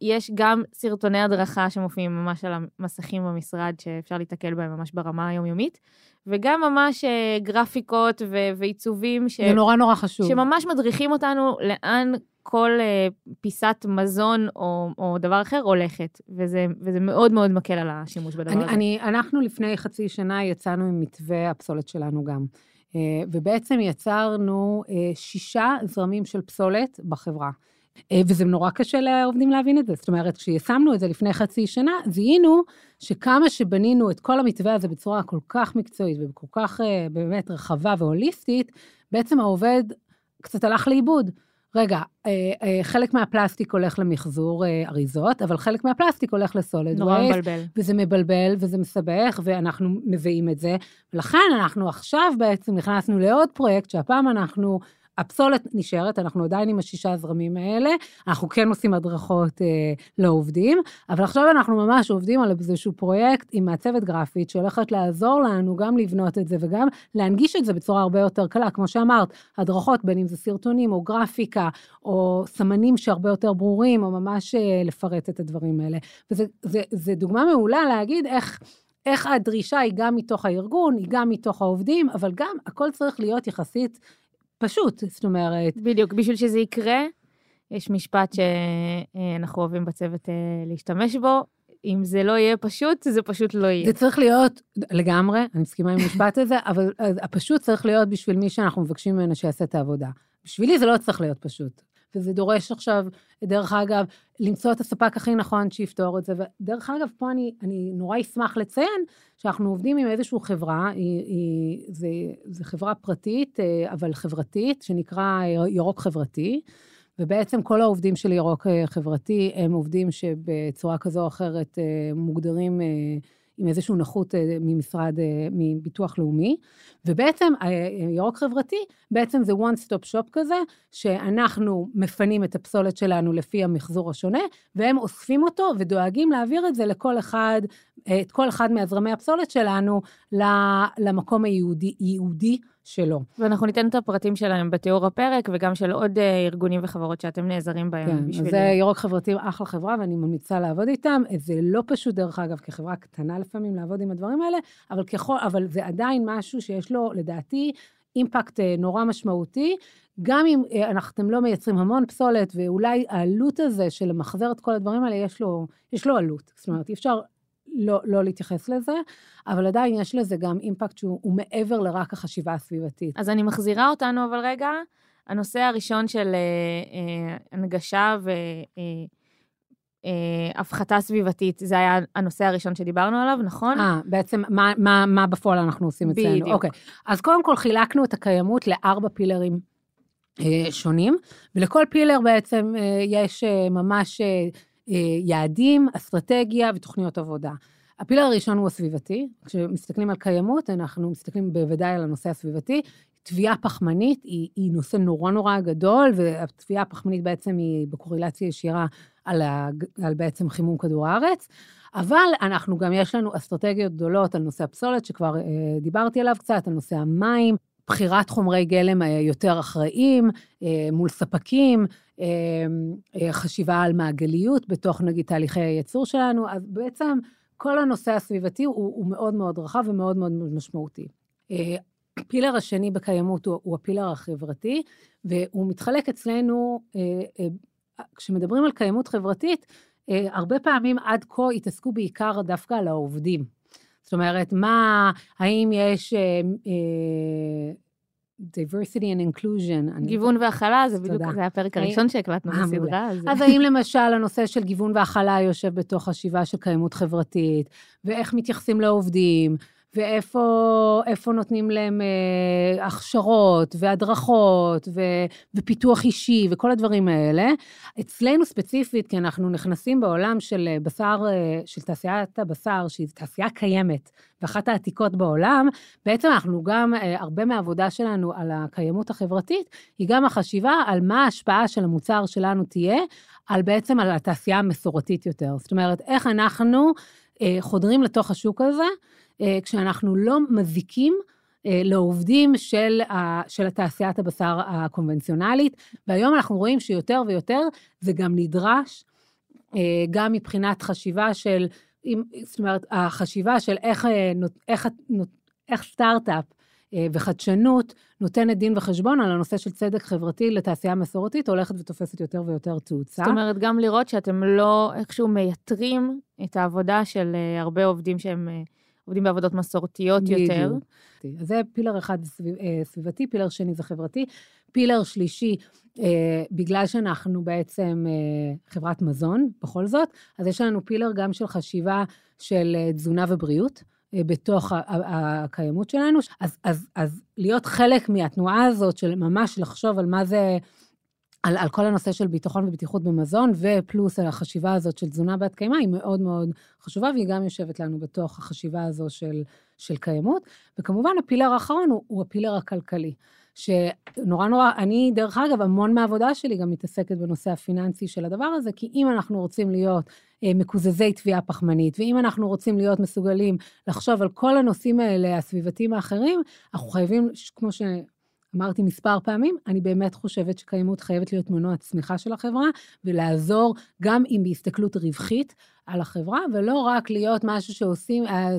יש גם סרטוני הדרכה שמופיעים ממש על המסכים במשרד, שאפשר להתקל בהם ממש ברמה היומיומית, וגם ממש גרפיקות ועיצובים. ש... זה נורא נורא חשוב. שממש מדריכים אותנו לאן כל uh, פיסת מזון או, או דבר אחר הולכת, וזה, וזה מאוד מאוד מקל על השימוש בדבר אני, הזה. אני, אנחנו לפני חצי שנה יצאנו עם מתווה הפסולת שלנו גם, uh, ובעצם יצרנו uh, שישה זרמים של פסולת בחברה. וזה נורא קשה לעובדים להבין את זה. זאת אומרת, כשיישמנו את זה לפני חצי שנה, זיהינו שכמה שבנינו את כל המתווה הזה בצורה כל כך מקצועית וכל כך באמת רחבה והוליסטית, בעצם העובד קצת הלך לאיבוד. רגע, אה, אה, חלק מהפלסטיק הולך למחזור אה, אריזות, אבל חלק מהפלסטיק הולך לסולד נורא ווייסט. מבלבל. וזה מבלבל וזה מסבך, ואנחנו מביאים את זה. ולכן אנחנו עכשיו בעצם נכנסנו לעוד פרויקט, שהפעם אנחנו הפסולת נשארת, אנחנו עדיין עם השישה זרמים האלה, אנחנו כן עושים הדרכות אה, לעובדים, אבל עכשיו אנחנו ממש עובדים על איזשהו פרויקט עם מעצבת גרפית שהולכת לעזור לנו גם לבנות את זה וגם להנגיש את זה בצורה הרבה יותר קלה. כמו שאמרת, הדרכות, בין אם זה סרטונים או גרפיקה, או סמנים שהרבה יותר ברורים, או ממש אה, לפרט את הדברים האלה. וזו דוגמה מעולה להגיד איך... איך הדרישה היא גם מתוך הארגון, היא גם מתוך העובדים, אבל גם הכל צריך להיות יחסית פשוט, זאת אומרת... בדיוק, בשביל שזה יקרה, יש משפט שאנחנו אוהבים בצוות אה, להשתמש בו, אם זה לא יהיה פשוט, זה פשוט לא יהיה. זה צריך להיות, לגמרי, אני מסכימה עם המשפט הזה, אבל הפשוט צריך להיות בשביל מי שאנחנו מבקשים ממנו שיעשה את העבודה. בשבילי זה לא צריך להיות פשוט. וזה דורש עכשיו, דרך אגב, למצוא את הספק הכי נכון שיפתור את זה. ודרך אגב, פה אני, אני נורא אשמח לציין שאנחנו עובדים עם איזושהי חברה, היא, היא, זה, זה חברה פרטית, אה, אבל חברתית, שנקרא ירוק חברתי. ובעצם כל העובדים של ירוק אה, חברתי הם עובדים שבצורה כזו או אחרת אה, מוגדרים עם איזושהי נכות אה, ממשרד, אה, מביטוח לאומי, ובעצם אה, ירוק חברתי, בעצם זה one stop shop כזה, שאנחנו מפנים את הפסולת שלנו לפי המחזור השונה, והם אוספים אותו ודואגים להעביר את זה לכל אחד, את כל אחד מהזרמי הפסולת שלנו למקום הייעודי, ייעודי שלו. ואנחנו ניתן את הפרטים שלהם בתיאור הפרק, וגם של עוד אה, ארגונים וחברות שאתם נעזרים בהם כן, בשביל... כן, זה ירוק חברתי אחלה חברה, ואני ממליצה לעבוד איתם. זה לא פשוט, דרך אגב, כחברה קטנה לפעמים לעבוד עם הדברים האלה, אבל, ככל, אבל זה עדיין משהו שיש לו, לדעתי, אימפקט אה, נורא משמעותי. גם אם אה, אתם לא מייצרים המון פסולת, ואולי העלות הזה של למחזר את כל הדברים האלה, יש לו, יש לו עלות. זאת אומרת, אי אפשר לא, לא להתייחס לזה, אבל עדיין יש לזה גם אימפקט שהוא מעבר לרק החשיבה הסביבתית. אז אני מחזירה אותנו, אבל רגע, הנושא הראשון של אה, אה, הנגשה והפחתה אה, אה, סביבתית, זה היה הנושא הראשון שדיברנו עליו, נכון? אה, בעצם מה, מה, מה בפועל אנחנו עושים אצלנו? בדיוק. אוקיי. אז קודם כל חילקנו את הקיימות לארבע פילרים אה, שונים, ולכל פילר בעצם אה, יש אה, ממש... אה, יעדים, אסטרטגיה ותוכניות עבודה. הפילר הראשון הוא הסביבתי. כשמסתכלים על קיימות, אנחנו מסתכלים בוודאי על הנושא הסביבתי. תביעה פחמנית היא, היא נושא נורא נורא גדול, והתביעה הפחמנית בעצם היא בקורלציה ישירה על, ה, על בעצם חימום כדור הארץ. אבל אנחנו גם, יש לנו אסטרטגיות גדולות על נושא הפסולת, שכבר אה, דיברתי עליו קצת, על נושא המים, בחירת חומרי גלם אה, יותר אחראיים אה, מול ספקים, אה, חשיבה על מעגליות בתוך נגיד תהליכי הייצור שלנו, אז בעצם כל הנושא הסביבתי הוא, הוא מאוד מאוד רחב ומאוד מאוד משמעותי. הפילר השני בקיימות הוא, הוא הפילר החברתי, והוא מתחלק אצלנו, כשמדברים על קיימות חברתית, הרבה פעמים עד כה התעסקו בעיקר דווקא על העובדים. זאת אומרת, מה, האם יש uh, diversity and inclusion. גיוון והכלה, זה בדיוק, זה הפרק הראשון שהקלטנו אה, בסדרה. אז האם למשל הנושא של גיוון והכלה יושב בתוך חשיבה של קיימות חברתית, ואיך מתייחסים לעובדים, ואיפה נותנים להם אה, הכשרות והדרכות ו, ופיתוח אישי וכל הדברים האלה. אצלנו ספציפית, כי אנחנו נכנסים בעולם של בשר, אה, של תעשיית הבשר, שהיא תעשייה קיימת, ואחת העתיקות בעולם, בעצם אנחנו גם, אה, הרבה מהעבודה שלנו על הקיימות החברתית, היא גם החשיבה על מה ההשפעה של המוצר שלנו תהיה, על בעצם על התעשייה המסורתית יותר. זאת אומרת, איך אנחנו אה, חודרים לתוך השוק הזה, אה, כשאנחנו לא מזיקים אה, לעובדים של, של התעשיית הבשר הקונבנציונלית, והיום אנחנו רואים שיותר ויותר זה גם נדרש, אה, גם מבחינת חשיבה של, זאת אומרת, החשיבה של איך, איך, איך סטארט-אפ וחדשנות נותנת דין וחשבון על הנושא של צדק חברתי לתעשייה מסורתית, הולכת ותופסת יותר ויותר תאוצה. זאת אומרת, גם לראות שאתם לא איכשהו מייתרים את העבודה של הרבה עובדים שהם עובדים בעבודות מסורתיות יותר. אז זה פילר אחד אה, סביבתי, פילר שני זה חברתי. פילר שלישי, אה, בגלל שאנחנו בעצם אה, חברת מזון, בכל זאת, אז יש לנו פילר גם של חשיבה של אה, תזונה ובריאות. אה, בתוך הקיימות שלנו. אז, אז, אז להיות חלק מהתנועה הזאת של ממש לחשוב על מה זה על, על כל הנושא של ביטחון ובטיחות במזון, ופלוס על החשיבה הזאת של תזונה בת קיימא, היא מאוד מאוד חשובה, והיא גם יושבת לנו בתוך החשיבה הזו של, של קיימות. וכמובן, הפילר האחרון הוא, הוא הפילר הכלכלי. שנורא נורא, אני, דרך אגב, המון מהעבודה שלי גם מתעסקת בנושא הפיננסי של הדבר הזה, כי אם אנחנו רוצים להיות אה, מקוזזי תביעה פחמנית, ואם אנחנו רוצים להיות מסוגלים לחשוב על כל הנושאים האלה, הסביבתיים האחרים, אנחנו חייבים, כמו ש... אמרתי מספר פעמים, אני באמת חושבת שקיימות חייבת להיות מנוע צמיחה של החברה, ולעזור גם אם בהסתכלות רווחית על החברה, ולא רק להיות משהו שעושים אה,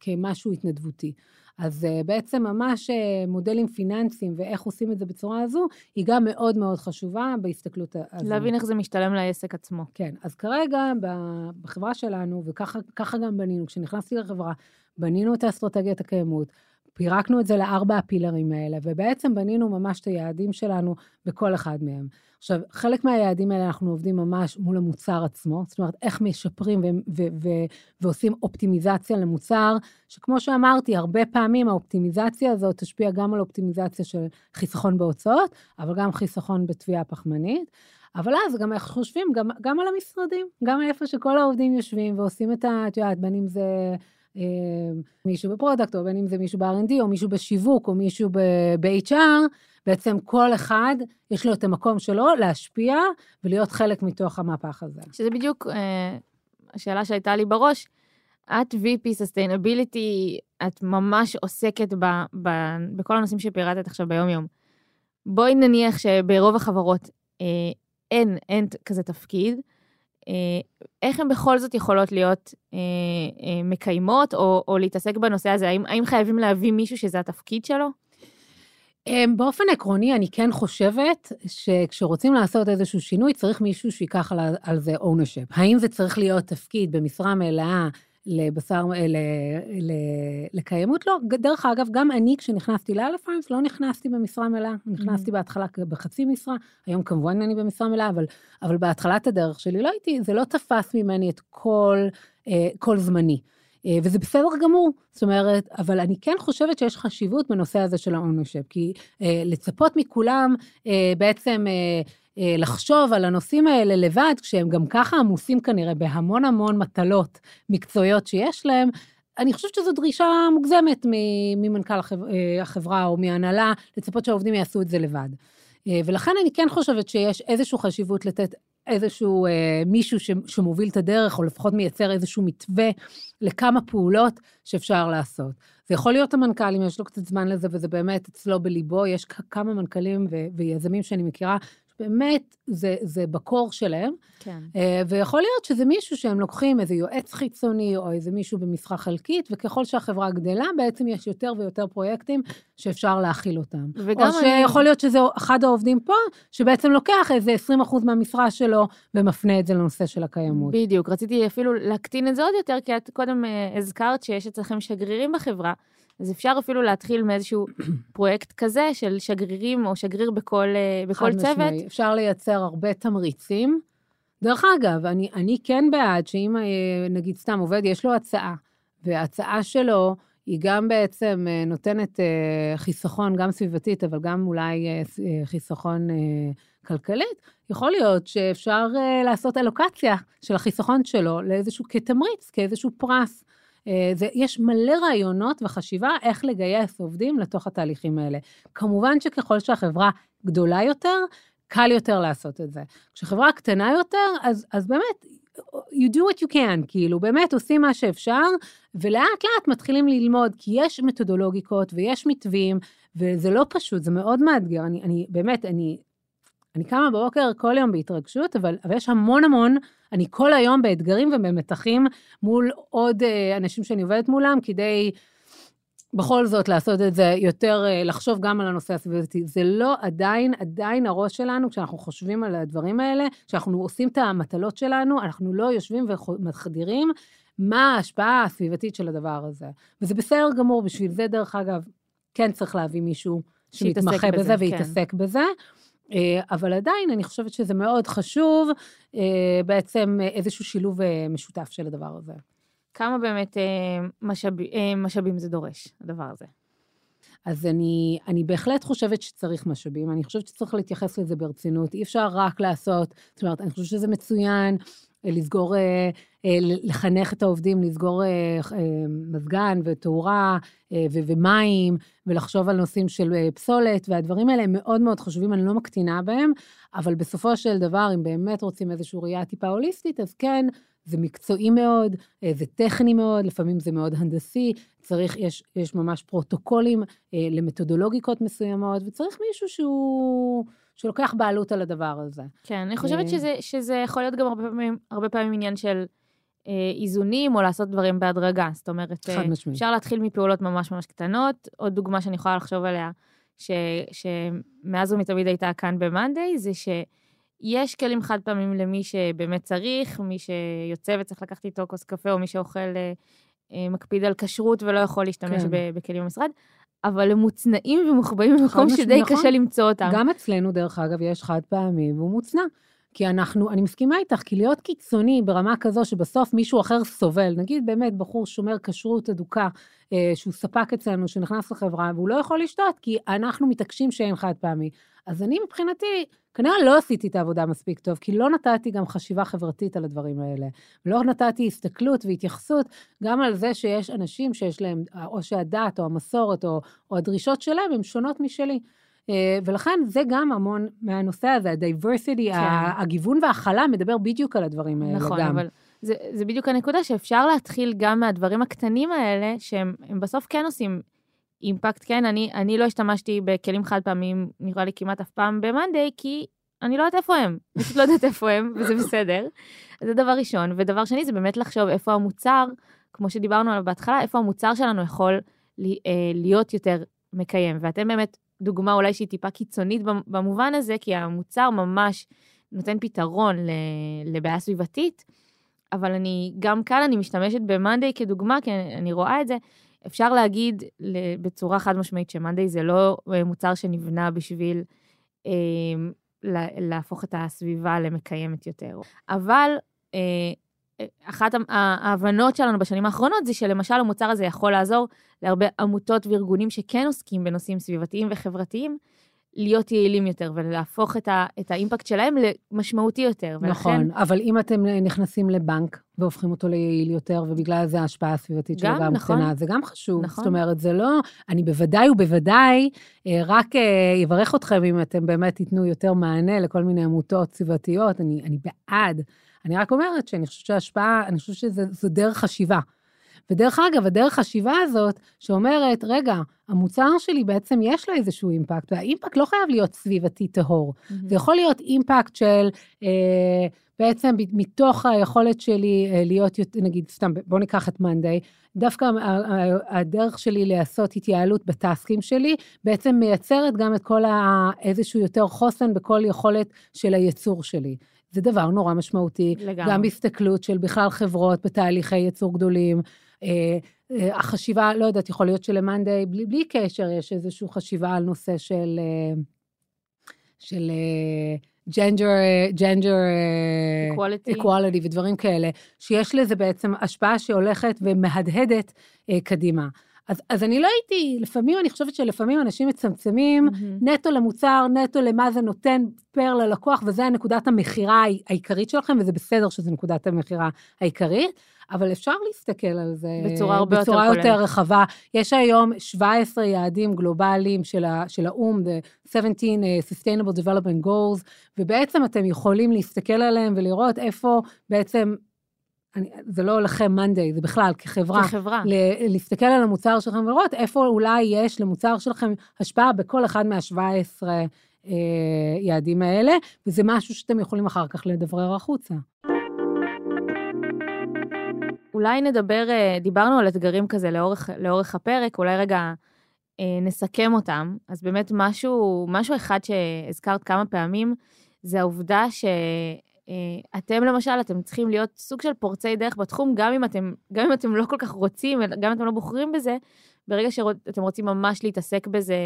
כמשהו התנדבותי. אז uh, בעצם ממש uh, מודלים פיננסיים ואיך עושים את זה בצורה הזו, היא גם מאוד מאוד חשובה בהסתכלות הזו. להבין איך זה משתלם לעסק עצמו. כן, אז כרגע בחברה שלנו, וככה גם בנינו, כשנכנסתי לחברה, בנינו את האסטרטגיית הקיימות, פירקנו את זה לארבע הפילרים האלה, ובעצם בנינו ממש את היעדים שלנו בכל אחד מהם. עכשיו, חלק מהיעדים האלה אנחנו עובדים ממש מול המוצר עצמו, זאת אומרת, איך משפרים ו- ו- ו- ועושים אופטימיזציה למוצר, שכמו שאמרתי, הרבה פעמים האופטימיזציה הזאת תשפיע גם על אופטימיזציה של חיסכון בהוצאות, אבל גם חיסכון בטביעה פחמנית. אבל אז גם איך חושבים, גם, גם על המשרדים, גם איפה שכל העובדים יושבים ועושים את ה... את יודעת, בין אם זה... אה, מישהו ב product, או בין אם זה מישהו ב-R&D, או מישהו בשיווק, או מישהו ב-HR, בעצם כל אחד, יש לו את המקום שלו להשפיע ולהיות חלק מתוך המהפך הזה. שזה בדיוק אה, השאלה שהייתה לי בראש. את VP Sustainability, את ממש עוסקת ב, ב, בכל הנושאים שפירטת עכשיו ביום-יום. בואי נניח שברוב החברות אה, אין, אין כזה תפקיד, איך הן בכל זאת יכולות להיות אה, אה, מקיימות או, או להתעסק בנושא הזה? האם, האם חייבים להביא מישהו שזה התפקיד שלו? אמ, באופן עקרוני, אני כן חושבת שכשרוצים לעשות איזשהו שינוי, צריך מישהו שיקח על, על זה ownership. האם זה צריך להיות תפקיד במשרה מלאה לבשר, ל, ל, לקיימות? לא. דרך אגב, גם אני, כשנכנסתי לאלפיימס, לא נכנסתי במשרה מלאה. נכנסתי mm-hmm. בהתחלה בחצי משרה, היום כמובן אני במשרה מלאה, אבל, אבל בהתחלת הדרך שלי לא הייתי, זה לא תפס ממני את כל, אה, כל זמני. אה, וזה בסדר גמור, זאת אומרת, אבל אני כן חושבת שיש חשיבות בנושא הזה של ה-ownership, כי אה, לצפות מכולם אה, בעצם אה, לחשוב על הנושאים האלה לבד, כשהם גם ככה עמוסים כנראה בהמון המון מטלות מקצועיות שיש להם, אני חושבת שזו דרישה מוגזמת ממנכ"ל אה, החברה או מהנהלה, לצפות שהעובדים יעשו את זה לבד. אה, ולכן אני כן חושבת שיש איזושהי חשיבות לתת איזשהו אה, מישהו ש, שמוביל את הדרך, או לפחות מייצר איזשהו מתווה לכמה פעולות שאפשר לעשות. זה יכול להיות המנכ"ל, אם יש לו קצת זמן לזה, וזה באמת אצלו בליבו, יש כמה מנכ"לים ו- ויזמים שאני מכירה, באמת זה, זה בקור שלהם. כן. Uh, ויכול להיות שזה מישהו שהם לוקחים, איזה יועץ חיצוני, או איזה מישהו במשרה חלקית, וככל שהחברה גדלה, בעצם יש יותר ויותר פרויקטים שאפשר להכיל אותם. וגם או אני... שיכול להיות שזה אחד העובדים פה, שבעצם לוקח איזה 20% מהמשרה שלו, ומפנה את זה לנושא של הקיימות. בדיוק, רציתי אפילו להקטין את זה עוד יותר, כי את קודם uh, הזכרת שיש אצלכם שגרירים בחברה. אז אפשר אפילו להתחיל מאיזשהו פרויקט כזה של שגרירים או שגריר בכל, אה, בכל צוות. חד משמעי, אפשר לייצר הרבה תמריצים. דרך אגב, אני, אני כן בעד שאם אה, נגיד סתם עובד, יש לו הצעה, וההצעה שלו היא גם בעצם אה, נותנת חיסכון, גם סביבתית, אבל גם אולי חיסכון כלכלית, יכול להיות שאפשר לעשות אלוקציה של החיסכון שלו לאיזשהו, כתמריץ, כאיזשהו פרס. אה, זה, יש מלא רעיונות וחשיבה איך לגייס עובדים לתוך התהליכים האלה. כמובן שככל שהחברה גדולה יותר, קל יותר לעשות את זה. כשחברה קטנה יותר, אז, אז באמת, you do what you can, כאילו, באמת עושים מה שאפשר, ולאט לאט מתחילים ללמוד, כי יש מתודולוגיקות ויש מתווים, וזה לא פשוט, זה מאוד מאתגר. אני, אני באמת, אני אני קמה בבוקר כל יום בהתרגשות, אבל, אבל יש המון המון, אני כל היום באתגרים ובמתחים מול עוד אה, אנשים שאני עובדת מולם, כדי בכל זאת לעשות את זה יותר, אה, לחשוב גם על הנושא הסביבתי. זה לא עדיין, עדיין הראש שלנו, כשאנחנו חושבים על הדברים האלה, כשאנחנו עושים את המטלות שלנו, אנחנו לא יושבים ומחדירים מה ההשפעה הסביבתית של הדבר הזה. וזה בסדר גמור, בשביל זה, דרך אגב, כן צריך להביא מישהו שמתמחה בזה, בזה ויתעסק כן. בזה. אה, אבל עדיין אני חושבת שזה מאוד חשוב, אה, בעצם איזשהו שילוב משותף של הדבר הזה. כמה באמת משאב, משאבים זה דורש, הדבר הזה? אז אני, אני בהחלט חושבת שצריך משאבים, אני חושבת שצריך להתייחס לזה ברצינות, אי אפשר רק לעשות, זאת אומרת, אני חושבת שזה מצוין, לסגור, אה, אה, לחנך את העובדים, לסגור אה, מזגן ותאורה ומים, ולחשוב על נושאים של פסולת, והדברים האלה הם מאוד מאוד חשובים, אני לא מקטינה בהם, אבל בסופו של דבר, אם באמת רוצים איזושהי ראייה טיפה הוליסטית, אז כן, זה מקצועי מאוד, זה טכני מאוד, לפעמים זה מאוד הנדסי, צריך, יש, יש ממש פרוטוקולים למתודולוגיקות מסוימות, וצריך מישהו שהוא... שלוקח בעלות על הדבר הזה. כן, אני חושבת אה, שזה, שזה יכול להיות גם הרבה פעמים, הרבה פעמים עניין של איזונים או לעשות דברים בהדרגה. זאת אומרת, חד משמעית. אפשר להתחיל מפעולות ממש ממש קטנות. עוד דוגמה שאני יכולה לחשוב עליה, ש, שמאז ומתמיד הייתה כאן ב-Monday, זה שיש כלים חד פעמים למי שבאמת צריך, מי שיוצא וצריך לקחת איתו כוס קפה, או מי שאוכל, אה, אה, מקפיד על כשרות ולא יכול להשתמש כן. בכלים במשרד, אבל הם מוצנעים ומוחבאים במקום משמעית, שדי נכון. קשה למצוא אותם. גם אצלנו, דרך אגב, יש חד פעמי, והוא מוצנע. כי אנחנו, אני מסכימה איתך, כי להיות קיצוני ברמה כזו שבסוף מישהו אחר סובל, נגיד באמת בחור שומר כשרות אדוקה, אה, שהוא ספק אצלנו, שנכנס לחברה, והוא לא יכול לשתות, כי אנחנו מתעקשים שאין חד פעמי. אז אני מבחינתי, כנראה לא עשיתי את העבודה מספיק טוב, כי לא נתתי גם חשיבה חברתית על הדברים האלה. לא נתתי הסתכלות והתייחסות גם על זה שיש אנשים שיש להם, או שהדת, או המסורת, או, או הדרישות שלהם, הן שונות משלי. אה, ולכן זה גם המון מהנושא הזה, ה-diversity, כן. הגיוון וההכלה מדבר בדיוק על הדברים האלה נכון, גם. אבל זה, זה בדיוק הנקודה שאפשר להתחיל גם מהדברים הקטנים האלה, שהם הם בסוף כן עושים אימפקט. כן, אני, אני לא השתמשתי בכלים חד פעמים, נראה לי כמעט אף פעם ב-Monday, כי אני לא יודעת איפה הם. אני פשוט לא יודעת איפה הם, וזה בסדר. זה דבר ראשון. ודבר שני, זה באמת לחשוב איפה המוצר, כמו שדיברנו עליו בהתחלה, איפה המוצר שלנו יכול לי- אה, להיות יותר מקיים. ואתם באמת דוגמה אולי שהיא טיפה קיצונית במ- במובן הזה, כי המוצר ממש נותן פתרון לבעיה סביבתית, אבל אני, גם כאן אני משתמשת ב-Monday כדוגמה, כי אני רואה את זה. אפשר להגיד בצורה חד משמעית ש-Monday זה לא אה, מוצר שנבנה בשביל אה, לה- להפוך את הסביבה למקיימת יותר. אבל אה, אחת ההבנות שלנו בשנים האחרונות זה שלמשל המוצר הזה יכול לעזור להרבה עמותות וארגונים שכן עוסקים בנושאים סביבתיים וחברתיים, להיות יעילים יותר ולהפוך את, ה, את האימפקט שלהם למשמעותי יותר. נכון, אבל אם אתם נכנסים לבנק והופכים אותו ליעיל יותר, ובגלל זה ההשפעה הסביבתית שלו גם, נכון. קטנה, זה גם חשוב. נכון. זאת אומרת, זה לא, אני בוודאי ובוודאי אה, רק אה, אברך אתכם אם אתם באמת תיתנו יותר מענה לכל מיני עמותות סביבתיות, אני, אני בעד. אני רק אומרת שאני חושבת שההשפעה, אני חושבת שזו דרך חשיבה. ודרך אגב, הדרך חשיבה הזאת, שאומרת, רגע, המוצר שלי בעצם יש לו איזשהו אימפקט, והאימפקט לא חייב להיות סביבתי טהור. זה יכול להיות אימפקט של, אה, בעצם מתוך היכולת שלי אה, להיות, נגיד, סתם, בואו ניקח את מאנדיי, דווקא ה- ה- הדרך שלי לעשות התייעלות בטסקים שלי, בעצם מייצרת גם את כל ה... איזשהו יותר חוסן בכל יכולת של הייצור שלי. זה דבר נורא משמעותי. לגמרי. גם בהסתכלות של בכלל חברות בתהליכי ייצור גדולים. אה, אה, החשיבה, לא יודעת, יכול להיות שלמאנדיי, בלי, בלי קשר, יש איזושהי חשיבה על נושא של... אה, של gender, gender... Equality. equality ודברים כאלה, שיש לזה בעצם השפעה שהולכת ומהדהדת קדימה. אז, אז אני לא הייתי, לפעמים, אני חושבת שלפעמים אנשים מצמצמים מהמם. נטו למוצר, נטו למה זה נותן פר ללקוח, וזה נקודת המכירה העי- העיקרית שלכם, וזה בסדר שזו נקודת המכירה העיקרית, אבל אפשר להסתכל על זה בצורה הרבה יותר בצורה כוללת. יותר רחבה. יש היום 17 יעדים גלובליים של, ה, של האו"ם, the 17 uh, Sustainable Development Goals, ובעצם אתם יכולים להסתכל עליהם ולראות איפה בעצם, אני, זה לא לכם מאנדיי, זה בכלל כחברה. כחברה. ל- להסתכל על המוצר שלכם ולראות איפה אולי יש למוצר שלכם השפעה בכל אחד מה-17 אה, יעדים האלה, וזה משהו שאתם יכולים אחר כך לדברר החוצה. אולי נדבר, אה, דיברנו על אתגרים כזה לאורך, לאורך הפרק, אולי רגע אה, נסכם אותם. אז באמת משהו, משהו אחד שהזכרת כמה פעמים, זה העובדה שאתם למשל, אתם צריכים להיות סוג של פורצי דרך בתחום, גם אם אתם, גם אם אתם לא כל כך רוצים, גם אם אתם לא בוחרים בזה, ברגע שאתם רוצים ממש להתעסק בזה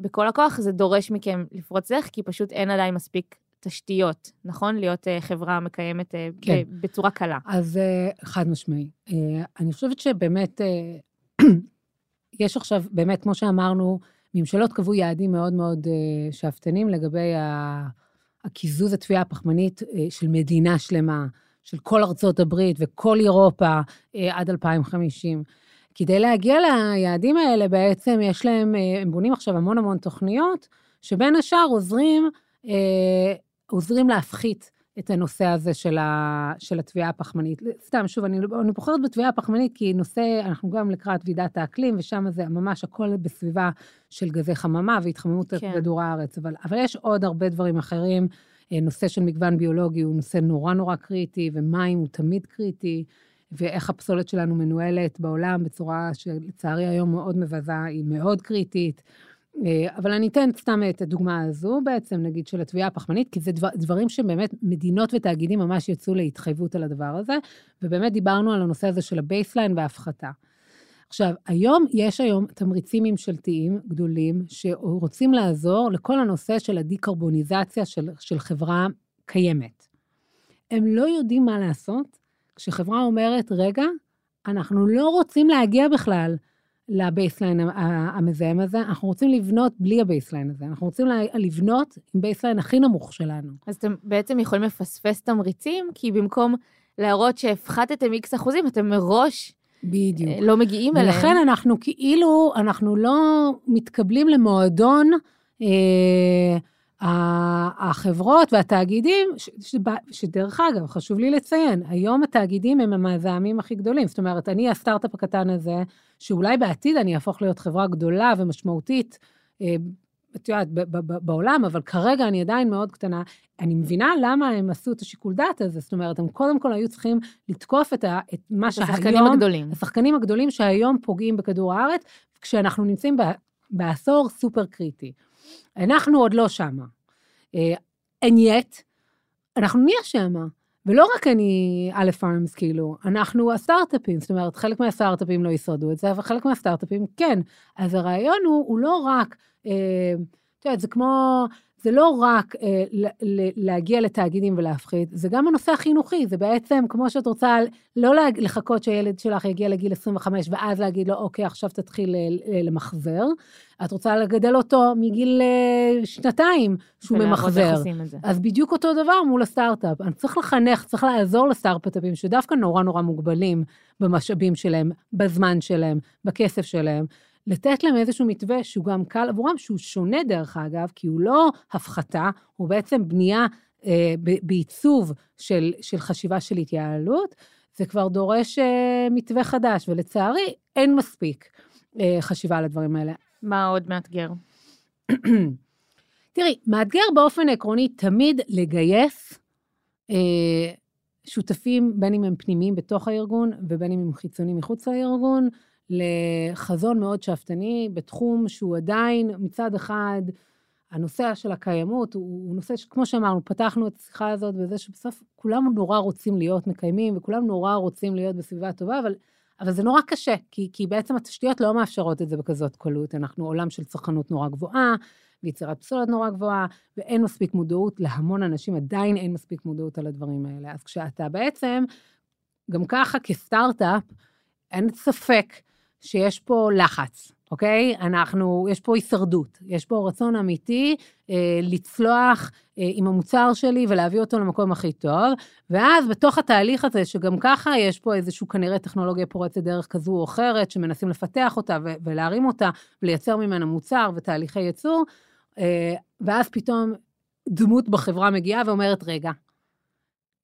בכל הכוח, זה דורש מכם לפרוץ דרך, כי פשוט אין עדיין מספיק תשתיות, נכון? להיות אה, חברה מקיימת אה, כן. בצורה קלה. אז אה, חד משמעי. אה, אני חושבת שבאמת, אה, יש עכשיו, באמת, כמו שאמרנו, ממשלות קבעו יעדים מאוד מאוד אה, שאפתנים לגבי ה- הקיזוז התביעה הפחמנית אה, של מדינה שלמה, של כל ארצות הברית וכל אירופה אה, עד 2050. כדי להגיע ליעדים האלה, בעצם יש להם, אה, הם בונים עכשיו המון המון תוכניות, שבין השאר עוזרים, עוזרים להפחית את הנושא הזה של, ה, של התביעה הפחמנית. סתם, שוב, אני, אני בוחרת בתביעה הפחמנית כי נושא, אנחנו גם לקראת ועידת האקלים, ושם זה ממש הכל בסביבה של גזי חממה והתחממות כן. כדור הארץ. אבל, אבל יש עוד הרבה דברים אחרים. נושא של מגוון ביולוגי הוא נושא נורא נורא קריטי, ומים הוא תמיד קריטי, ואיך הפסולת שלנו מנוהלת בעולם בצורה שלצערי היום מאוד מבזה, היא מאוד קריטית. אה, אבל אני אתן סתם את הדוגמה הזו בעצם, נגיד, של הטביעה הפחמנית, כי זה דבר, דברים שבאמת מדינות ותאגידים ממש יצאו להתחייבות על הדבר הזה, ובאמת דיברנו על הנושא הזה של ה baseline וההפחתה. עכשיו, היום, יש היום תמריצים ממשלתיים גדולים שרוצים לעזור לכל הנושא של הדיקרבוניזציה של, של חברה קיימת. הם לא יודעים מה לעשות כשחברה אומרת, רגע, אנחנו לא רוצים להגיע בכלל ל baseline המזהם הזה, אנחנו רוצים לבנות בלי ה baseline הזה, אנחנו רוצים לבנות עם baseline הכי נמוך שלנו. אז אתם בעצם יכולים לפספס תמריצים, כי במקום להראות שהפחתתם איקס אחוזים, אתם מראש בדיוק. לא מגיעים אליהם. ולכן אנחנו כאילו, אנחנו לא מתקבלים למועדון אה, החברות והתאגידים, ש, ש, שדרך אגב, חשוב לי לציין, היום התאגידים הם המזהמים הכי גדולים. זאת אומרת, אני הסטארט-אפ הקטן הזה, שאולי בעתיד אני אהפוך להיות חברה גדולה ומשמעותית, אה, את יודעת, בעולם, אבל כרגע אני עדיין מאוד קטנה. אני מבינה למה הם עשו את השיקול דעת הזה, זאת אומרת, הם קודם כל היו צריכים לתקוף את, ה, את מה שהיום... השחקנים הגדולים. השחקנים הגדולים שהיום פוגעים בכדור הארץ, כשאנחנו נמצאים בעשור סופר קריטי. אנחנו עוד לא שמה. And yet, אנחנו נהיה שמה. ולא רק אני א' פארמס, כאילו, אנחנו הסטארט-אפים, זאת אומרת, חלק מהסטארט-אפים לא ישרדו את זה, אבל חלק מהסטארט-אפים כן. אז הרעיון הוא, הוא לא רק, אה, את יודעת, זה כמו, זה לא רק אה, להגיע לתאגידים ולהפחית, זה גם הנושא החינוכי, זה בעצם כמו שאת רוצה לא לחכות שהילד שלך יגיע לגיל 25 ואז להגיד לו, אוקיי, עכשיו תתחיל אה, למחזר, את רוצה לגדל אותו מגיל אה, שנתיים שהוא ממחזר. אז בדיוק אותו דבר מול הסטארט-אפ. אני צריך לחנך, צריך לעזור לסטארט-אפים שדווקא נורא נורא מוגבלים במשאבים שלהם, בזמן שלהם, בכסף שלהם. לתת להם איזשהו מתווה שהוא גם קל עבורם, שהוא שונה דרך אגב, כי הוא לא הפחתה, הוא בעצם בנייה אה, בעיצוב של, של חשיבה של התייעלות, זה כבר דורש אה, מתווה חדש, ולצערי אין מספיק אה, חשיבה על הדברים האלה. מה עוד מאתגר? תראי, מאתגר באופן עקרוני תמיד לגייס אה, שותפים, בין אם הם פנימיים בתוך הארגון ובין אם הם חיצוניים מחוץ לארגון, לחזון מאוד שאפתני בתחום שהוא עדיין, מצד אחד, הנושא של הקיימות הוא, הוא נושא שכמו שאמרנו, פתחנו את השיחה הזאת בזה שבסוף כולם נורא רוצים להיות מקיימים וכולם נורא רוצים להיות בסביבה טובה, אבל, אבל זה נורא קשה, כי, כי בעצם התשתיות לא מאפשרות את זה בכזאת קלות. אנחנו עולם של צרכנות נורא גבוהה, ויצירת פסולת נורא גבוהה, ואין מספיק מודעות להמון אנשים, עדיין אין מספיק מודעות על הדברים האלה. אז כשאתה בעצם, גם ככה כסטארט-אפ, אין ספק שיש פה לחץ, אוקיי? אנחנו, יש פה הישרדות, יש פה רצון אמיתי אה, לצלוח אה, עם המוצר שלי ולהביא אותו למקום הכי טוב, ואז בתוך התהליך הזה, שגם ככה יש פה איזשהו כנראה טכנולוגיה פורצת דרך כזו או אחרת, שמנסים לפתח אותה ו- ולהרים אותה, ולייצר ממנה מוצר ותהליכי ייצור, אה, ואז פתאום דמות בחברה מגיעה ואומרת, רגע,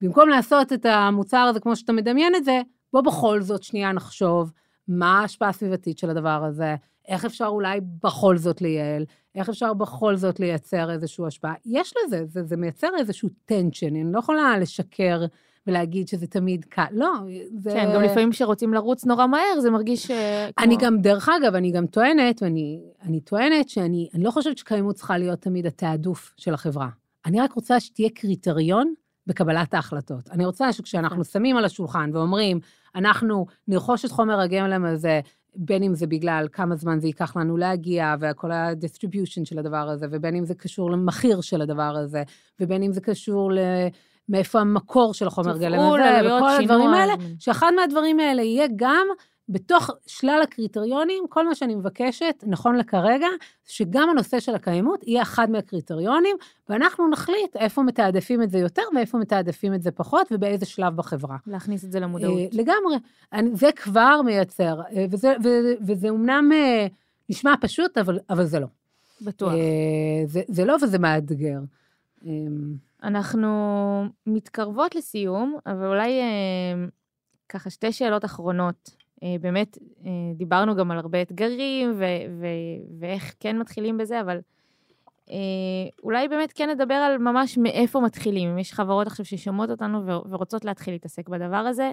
במקום לעשות את המוצר הזה כמו שאתה מדמיין את זה, בוא בכל זאת שנייה נחשוב מה ההשפעה הסביבתית של הדבר הזה, איך אפשר אולי בכל זאת לייעל, איך אפשר בכל זאת לייצר איזושהי השפעה. יש לזה, זה, זה מייצר איזשהו טנשן, אני לא יכולה לשקר ולהגיד שזה תמיד קל, לא, זה... כן, גם לפעמים כשרוצים לרוץ נורא מהר, זה מרגיש אה, כמו... אני גם, דרך אגב, אני גם טוענת, ואני אני טוענת שאני אני לא חושבת שקיימות צריכה להיות תמיד התעדוף של החברה. אני רק רוצה שתהיה קריטריון בקבלת ההחלטות. אני רוצה שכשאנחנו כן. שמים על השולחן ואומרים, אנחנו נרכוש את חומר הגלם הזה, בין אם זה בגלל כמה זמן זה ייקח לנו להגיע, וכל ה-distribution של הדבר הזה, ובין אם זה קשור למחיר של הדבר הזה, ובין אם זה קשור ל... מאיפה המקור של החומר גלם הזה, וכל הדברים האלה, שאחד מהדברים האלה יהיה גם בתוך שלל הקריטריונים, כל מה שאני מבקשת, נכון לכרגע, שגם הנושא של הקיימות יהיה אחד מהקריטריונים, ואנחנו נחליט איפה מתעדפים את זה יותר ואיפה מתעדפים את זה פחות, ובאיזה שלב בחברה. להכניס את זה למודעות. אה, לגמרי. זה כבר מייצר, אה, וזה, וזה, וזה אומנם אה, נשמע פשוט, אבל, אבל זה לא. בטוח. זה, זה לא וזה מאתגר. אנחנו מתקרבות לסיום, אבל אולי ככה שתי שאלות אחרונות. אה, באמת, אה, דיברנו גם על הרבה אתגרים ו- ו- ואיך כן מתחילים בזה, אבל אולי באמת כן נדבר על ממש מאיפה מתחילים. אם יש חברות עכשיו ששומעות אותנו ורוצות להתחיל להתעסק בדבר הזה,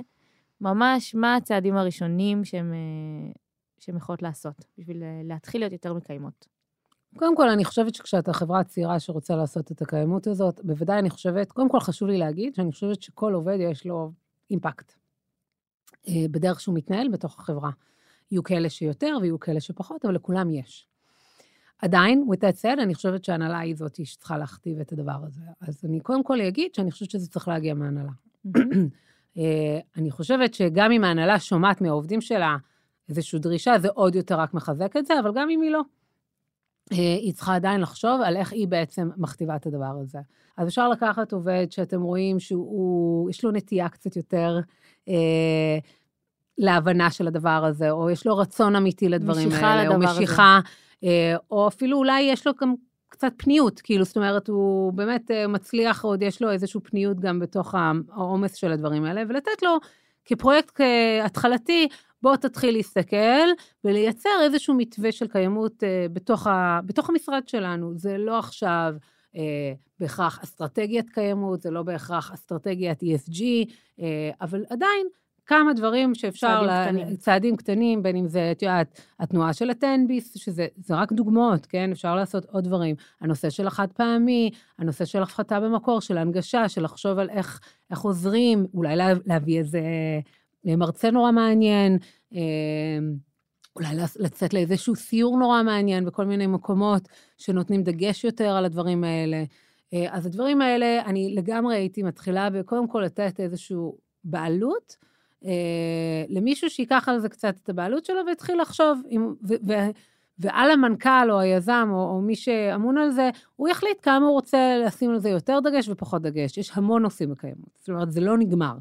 ממש מה הצעדים הראשונים שהן יכולות לעשות בשביל להתחיל להיות יותר מקיימות. קודם כל, אני חושבת שכשאתה חברה צעירה שרוצה לעשות את הקיימות הזאת, בוודאי אני חושבת, קודם כל חשוב לי להגיד שאני חושבת שכל עובד יש לו אימפקט אה, בדרך שהוא מתנהל בתוך החברה. יהיו כאלה שיותר ויהיו כאלה שפחות, אבל לכולם יש. עדיין, with that said, אני חושבת שההנהלה היא זאת שצריכה להכתיב את הדבר הזה. אז אני קודם כל אגיד שאני חושבת שזה צריך להגיע מההנהלה. אה, אני חושבת שגם אם ההנהלה שומעת מהעובדים שלה איזושהי דרישה, זה עוד יותר רק מחזק את זה, אבל גם אם היא לא. אה, היא צריכה עדיין לחשוב על איך היא בעצם מכתיבה את הדבר הזה. אז אפשר לקחת עובד שאתם רואים שהוא, יש לו נטייה קצת יותר אה, להבנה של הדבר הזה, או יש לו רצון אמיתי לדברים האלה, או משיכה, אה, או אפילו אולי יש לו גם קצת פניות, כאילו, זאת אומרת, הוא באמת אה, מצליח, עוד יש לו איזושהי פניות גם בתוך העומס של הדברים האלה, ולתת לו כפרויקט התחלתי, בוא תתחיל להסתכל ולייצר איזשהו מתווה של קיימות אה, בתוך, ה, בתוך המשרד שלנו. זה לא עכשיו אה, בהכרח אסטרטגיית קיימות, זה לא בהכרח אסטרטגיית ESG, אה, אבל עדיין כמה דברים שאפשר... צעדים לה... קטנים. צעדים קטנים, בין אם זה, את יודעת, התנועה של הטנביס, שזה רק דוגמאות, כן? אפשר לעשות עוד דברים. הנושא של החד פעמי, הנושא של הפחתה במקור, של הנגשה, של לחשוב על איך, איך עוזרים, אולי לה, להביא איזה מרצה נורא מעניין, אמ, אולי לצאת לאיזשהו סיור נורא מעניין בכל מיני מקומות שנותנים דגש יותר על הדברים האלה. אה, אז הדברים האלה, אני לגמרי הייתי מתחילה וקודם כל לתת איזושהי בעלות אה, למישהו שייקח על זה קצת את הבעלות שלו ויתחיל לחשוב, עם, ו, ו, ועל המנכ"ל או היזם או, או מי שאמון על זה, הוא יחליט כמה הוא רוצה לשים על זה יותר דגש ופחות דגש. יש המון נושאים בקיימות, זאת אומרת, זה לא נגמר.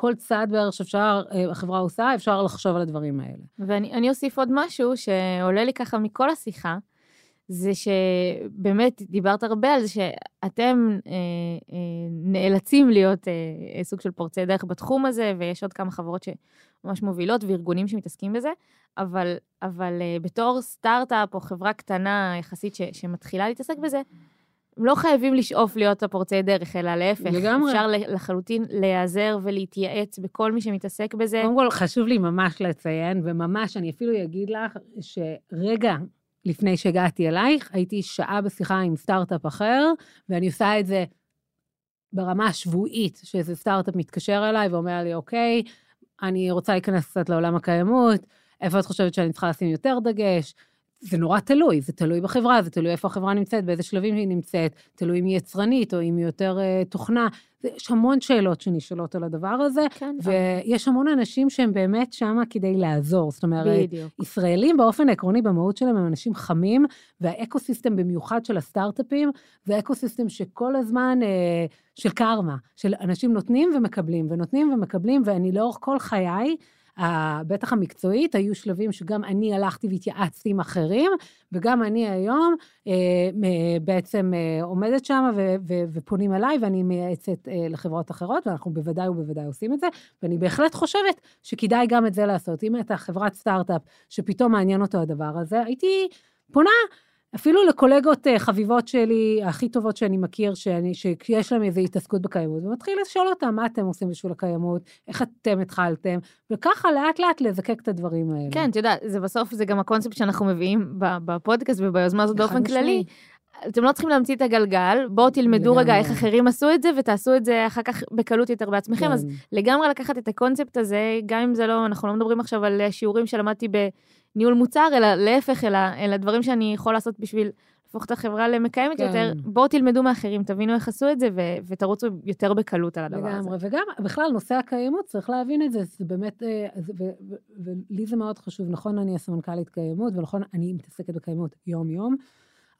כל צעד בערך שאפשר, אה, החברה עושה, אפשר לחשוב על הדברים האלה. ואני אוסיף עוד משהו שעולה לי ככה מכל השיחה, זה שבאמת דיברת הרבה על זה שאתם אה, אה, נאלצים להיות אה, סוג של פורצי דרך בתחום הזה, ויש עוד כמה חברות שממש מובילות וארגונים שמתעסקים בזה, אבל, אבל אה, בתור סטארט-אפ או חברה קטנה יחסית ש, שמתחילה להתעסק בזה, הם לא חייבים לשאוף להיות הפורצי דרך, אלא להפך. לגמרי. אפשר לחלוטין להיעזר ולהתייעץ בכל מי שמתעסק בזה. קודם כל, חשוב לי ממש לציין, וממש, אני אפילו אגיד לך, שרגע לפני שהגעתי אלייך, הייתי שעה בשיחה עם סטארט-אפ אחר, ואני עושה את זה ברמה השבועית, שאיזה סטארט-אפ מתקשר אליי ואומר לי, אוקיי, אני רוצה להיכנס קצת לעולם הקיימות, איפה את חושבת שאני צריכה לשים יותר דגש? זה נורא תלוי, זה תלוי בחברה, זה תלוי איפה החברה נמצאת, באיזה שלבים היא נמצאת, תלוי אם היא יצרנית או אם היא יותר uh, תוכנה. יש המון שאלות שנשאלות על הדבר הזה, כן, ויש המון אנשים שהם באמת שמה כדי לעזור. זאת אומרת, בדיוק. ישראלים באופן עקרוני, במהות שלהם, הם אנשים חמים, וה ecosystem במיוחד של הסטארט-אפים, זה ecosystem שכל הזמן, אה, של קרמה, של אנשים נותנים ומקבלים, ונותנים ומקבלים, ואני לאורך כל חיי, בטח המקצועית, היו שלבים שגם אני הלכתי והתייעצתי עם אחרים, וגם אני היום אה, בעצם אה, עומדת שם ופונים אליי, ואני מייעצת אה, לחברות אחרות, ואנחנו בוודאי ובוודאי עושים את זה, ואני בהחלט חושבת שכדאי גם את זה לעשות. אם הייתה חברת סטארט-אפ שפתאום מעניין אותו הדבר הזה, הייתי פונה אפילו לקולגות אה, חביבות שלי, הכי טובות שאני מכיר, שאני, שיש להם איזו התעסקות בקיימות, ומתחיל לשאול אותם מה אתם עושים בשביל הקיימות, איך אתם התחלתם, וככה לאט לאט לזקק את הדברים האלה. כן, את יודעת, זה בסוף, זה גם הקונספט שאנחנו מביאים בפודקאסט וביוזמה הזאת באופן כללי. אתם לא צריכים להמציא את הגלגל, בואו תלמדו רגע איך אחרים עשו את זה, ותעשו את זה אחר כך בקלות יותר בעצמכם. כן. אז לגמרי לקחת את הקונספט הזה, גם אם זה לא, אנחנו לא מדברים עכשיו על שיעורים שלמדתי ניהול מוצר, אלא להפך, אלא, אלא דברים שאני יכול לעשות בשביל להפוך את החברה למקיימת כן. יותר. בואו תלמדו מאחרים, תבינו איך עשו את זה, ו- ותרוצו יותר בקלות על הדבר לגמרי. הזה. לגמרי, וגם, בכלל, נושא הקיימות, צריך להבין את זה, זה באמת, אה, ולי זה מאוד חשוב. נכון, אני הסמנכ"לית קיימות, ונכון, אני מתעסקת בקיימות יום-יום,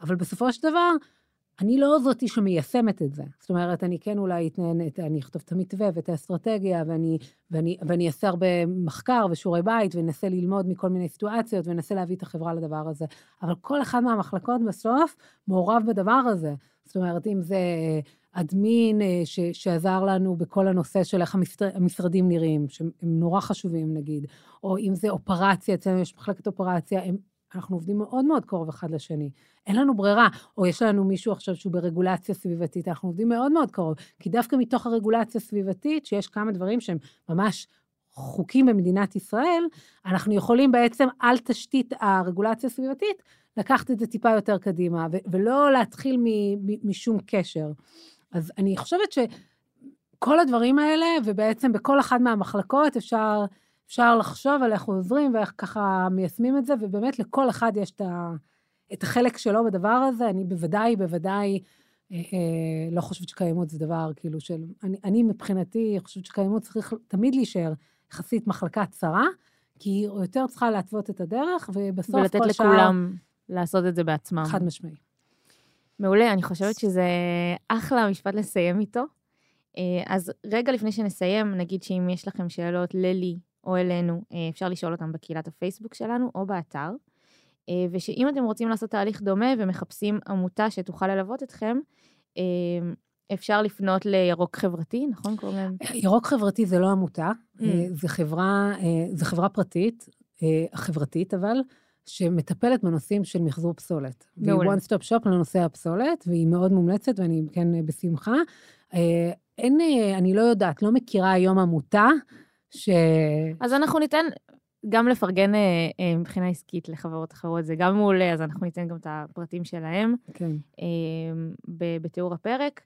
אבל בסופו של דבר, אני לא זאתי שמיישמת את זה. זאת אומרת, אני כן אולי אתנהן, אני אכתוב את המתווה ואת האסטרטגיה, ואני, ואני, ואני אעשה הרבה מחקר ושיעורי בית, ואנסה ללמוד מכל מיני סיטואציות, ואנסה להביא את החברה לדבר הזה. אבל כל אחד מהמחלקות בסוף מעורב בדבר הזה. זאת אומרת, אם זה אדמין אה, ש, שעזר לנו בכל הנושא של איך המשרד, המשרדים נראים, שהם נורא חשובים נגיד, או אם זה אופרציה, אצלנו יש מחלקת אופרציה, הם אנחנו עובדים מאוד מאוד קרוב אחד לשני. אין לנו ברירה, או יש לנו מישהו עכשיו שהוא ברגולציה סביבתית, אנחנו עובדים מאוד מאוד קרוב. כי דווקא מתוך הרגולציה הסביבתית, שיש כמה דברים שהם ממש חוקים במדינת ישראל, אנחנו יכולים בעצם על תשתית הרגולציה הסביבתית, לקחת את זה טיפה יותר קדימה, ולא להתחיל משום קשר. אז אני חושבת שכל הדברים האלה, ובעצם בכל אחת מהמחלקות אפשר, אפשר לחשוב על איך עוזרים ואיך ככה מיישמים את זה, ובאמת לכל אחד יש את, ה, את החלק שלו בדבר הזה. אני בוודאי, בוודאי, אה, אה, לא חושבת שקיימות זה דבר כאילו של... אני, אני מבחינתי חושבת שקיימות צריך תמיד להישאר יחסית מחלקה צרה, כי היא יותר צריכה להתוות את הדרך, ובסוף כל שאר... ולתת לכולם לעשות את זה בעצמם. חד משמעי. מעולה, אני חושבת שזה אחלה משפט לסיים איתו. אה, אז רגע לפני שנסיים, נגיד שאם יש לכם שאלות ללי או אלינו, אה, אפשר לשאול אותם בקהילת הפייסבוק שלנו או באתר. אה, ושאם אתם רוצים לעשות תהליך דומה ומחפשים עמותה שתוכל ללוות אתכם, אפשר לפנות לירוק חברתי, נכון? קוראים להם? ירוק חברתי זה לא עמותה, mm. זה חברה, זה חברה פרטית, חברתית אבל, שמטפלת בנושאים של מחזור פסולת. מעולה. והיא one stop shop לנושא הפסולת, והיא מאוד מומלצת, ואני כן בשמחה. אה, אין, אה, אני לא יודעת, לא מכירה היום עמותה ש... אז אנחנו ניתן גם לפרגן אה, מבחינה עסקית לחברות אחרות, זה גם מעולה, אז אנחנו ניתן גם את הפרטים שלהם. כן. בתיאור הפרק.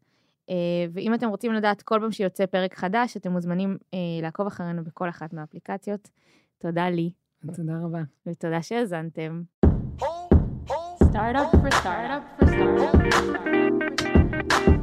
ואם אתם רוצים לדעת כל פעם שיוצא פרק חדש, אתם מוזמנים לעקוב אחרינו בכל אחת מהאפליקציות. תודה לי. תודה רבה. ותודה שהאזנתם. Startup for startup for startup for startup.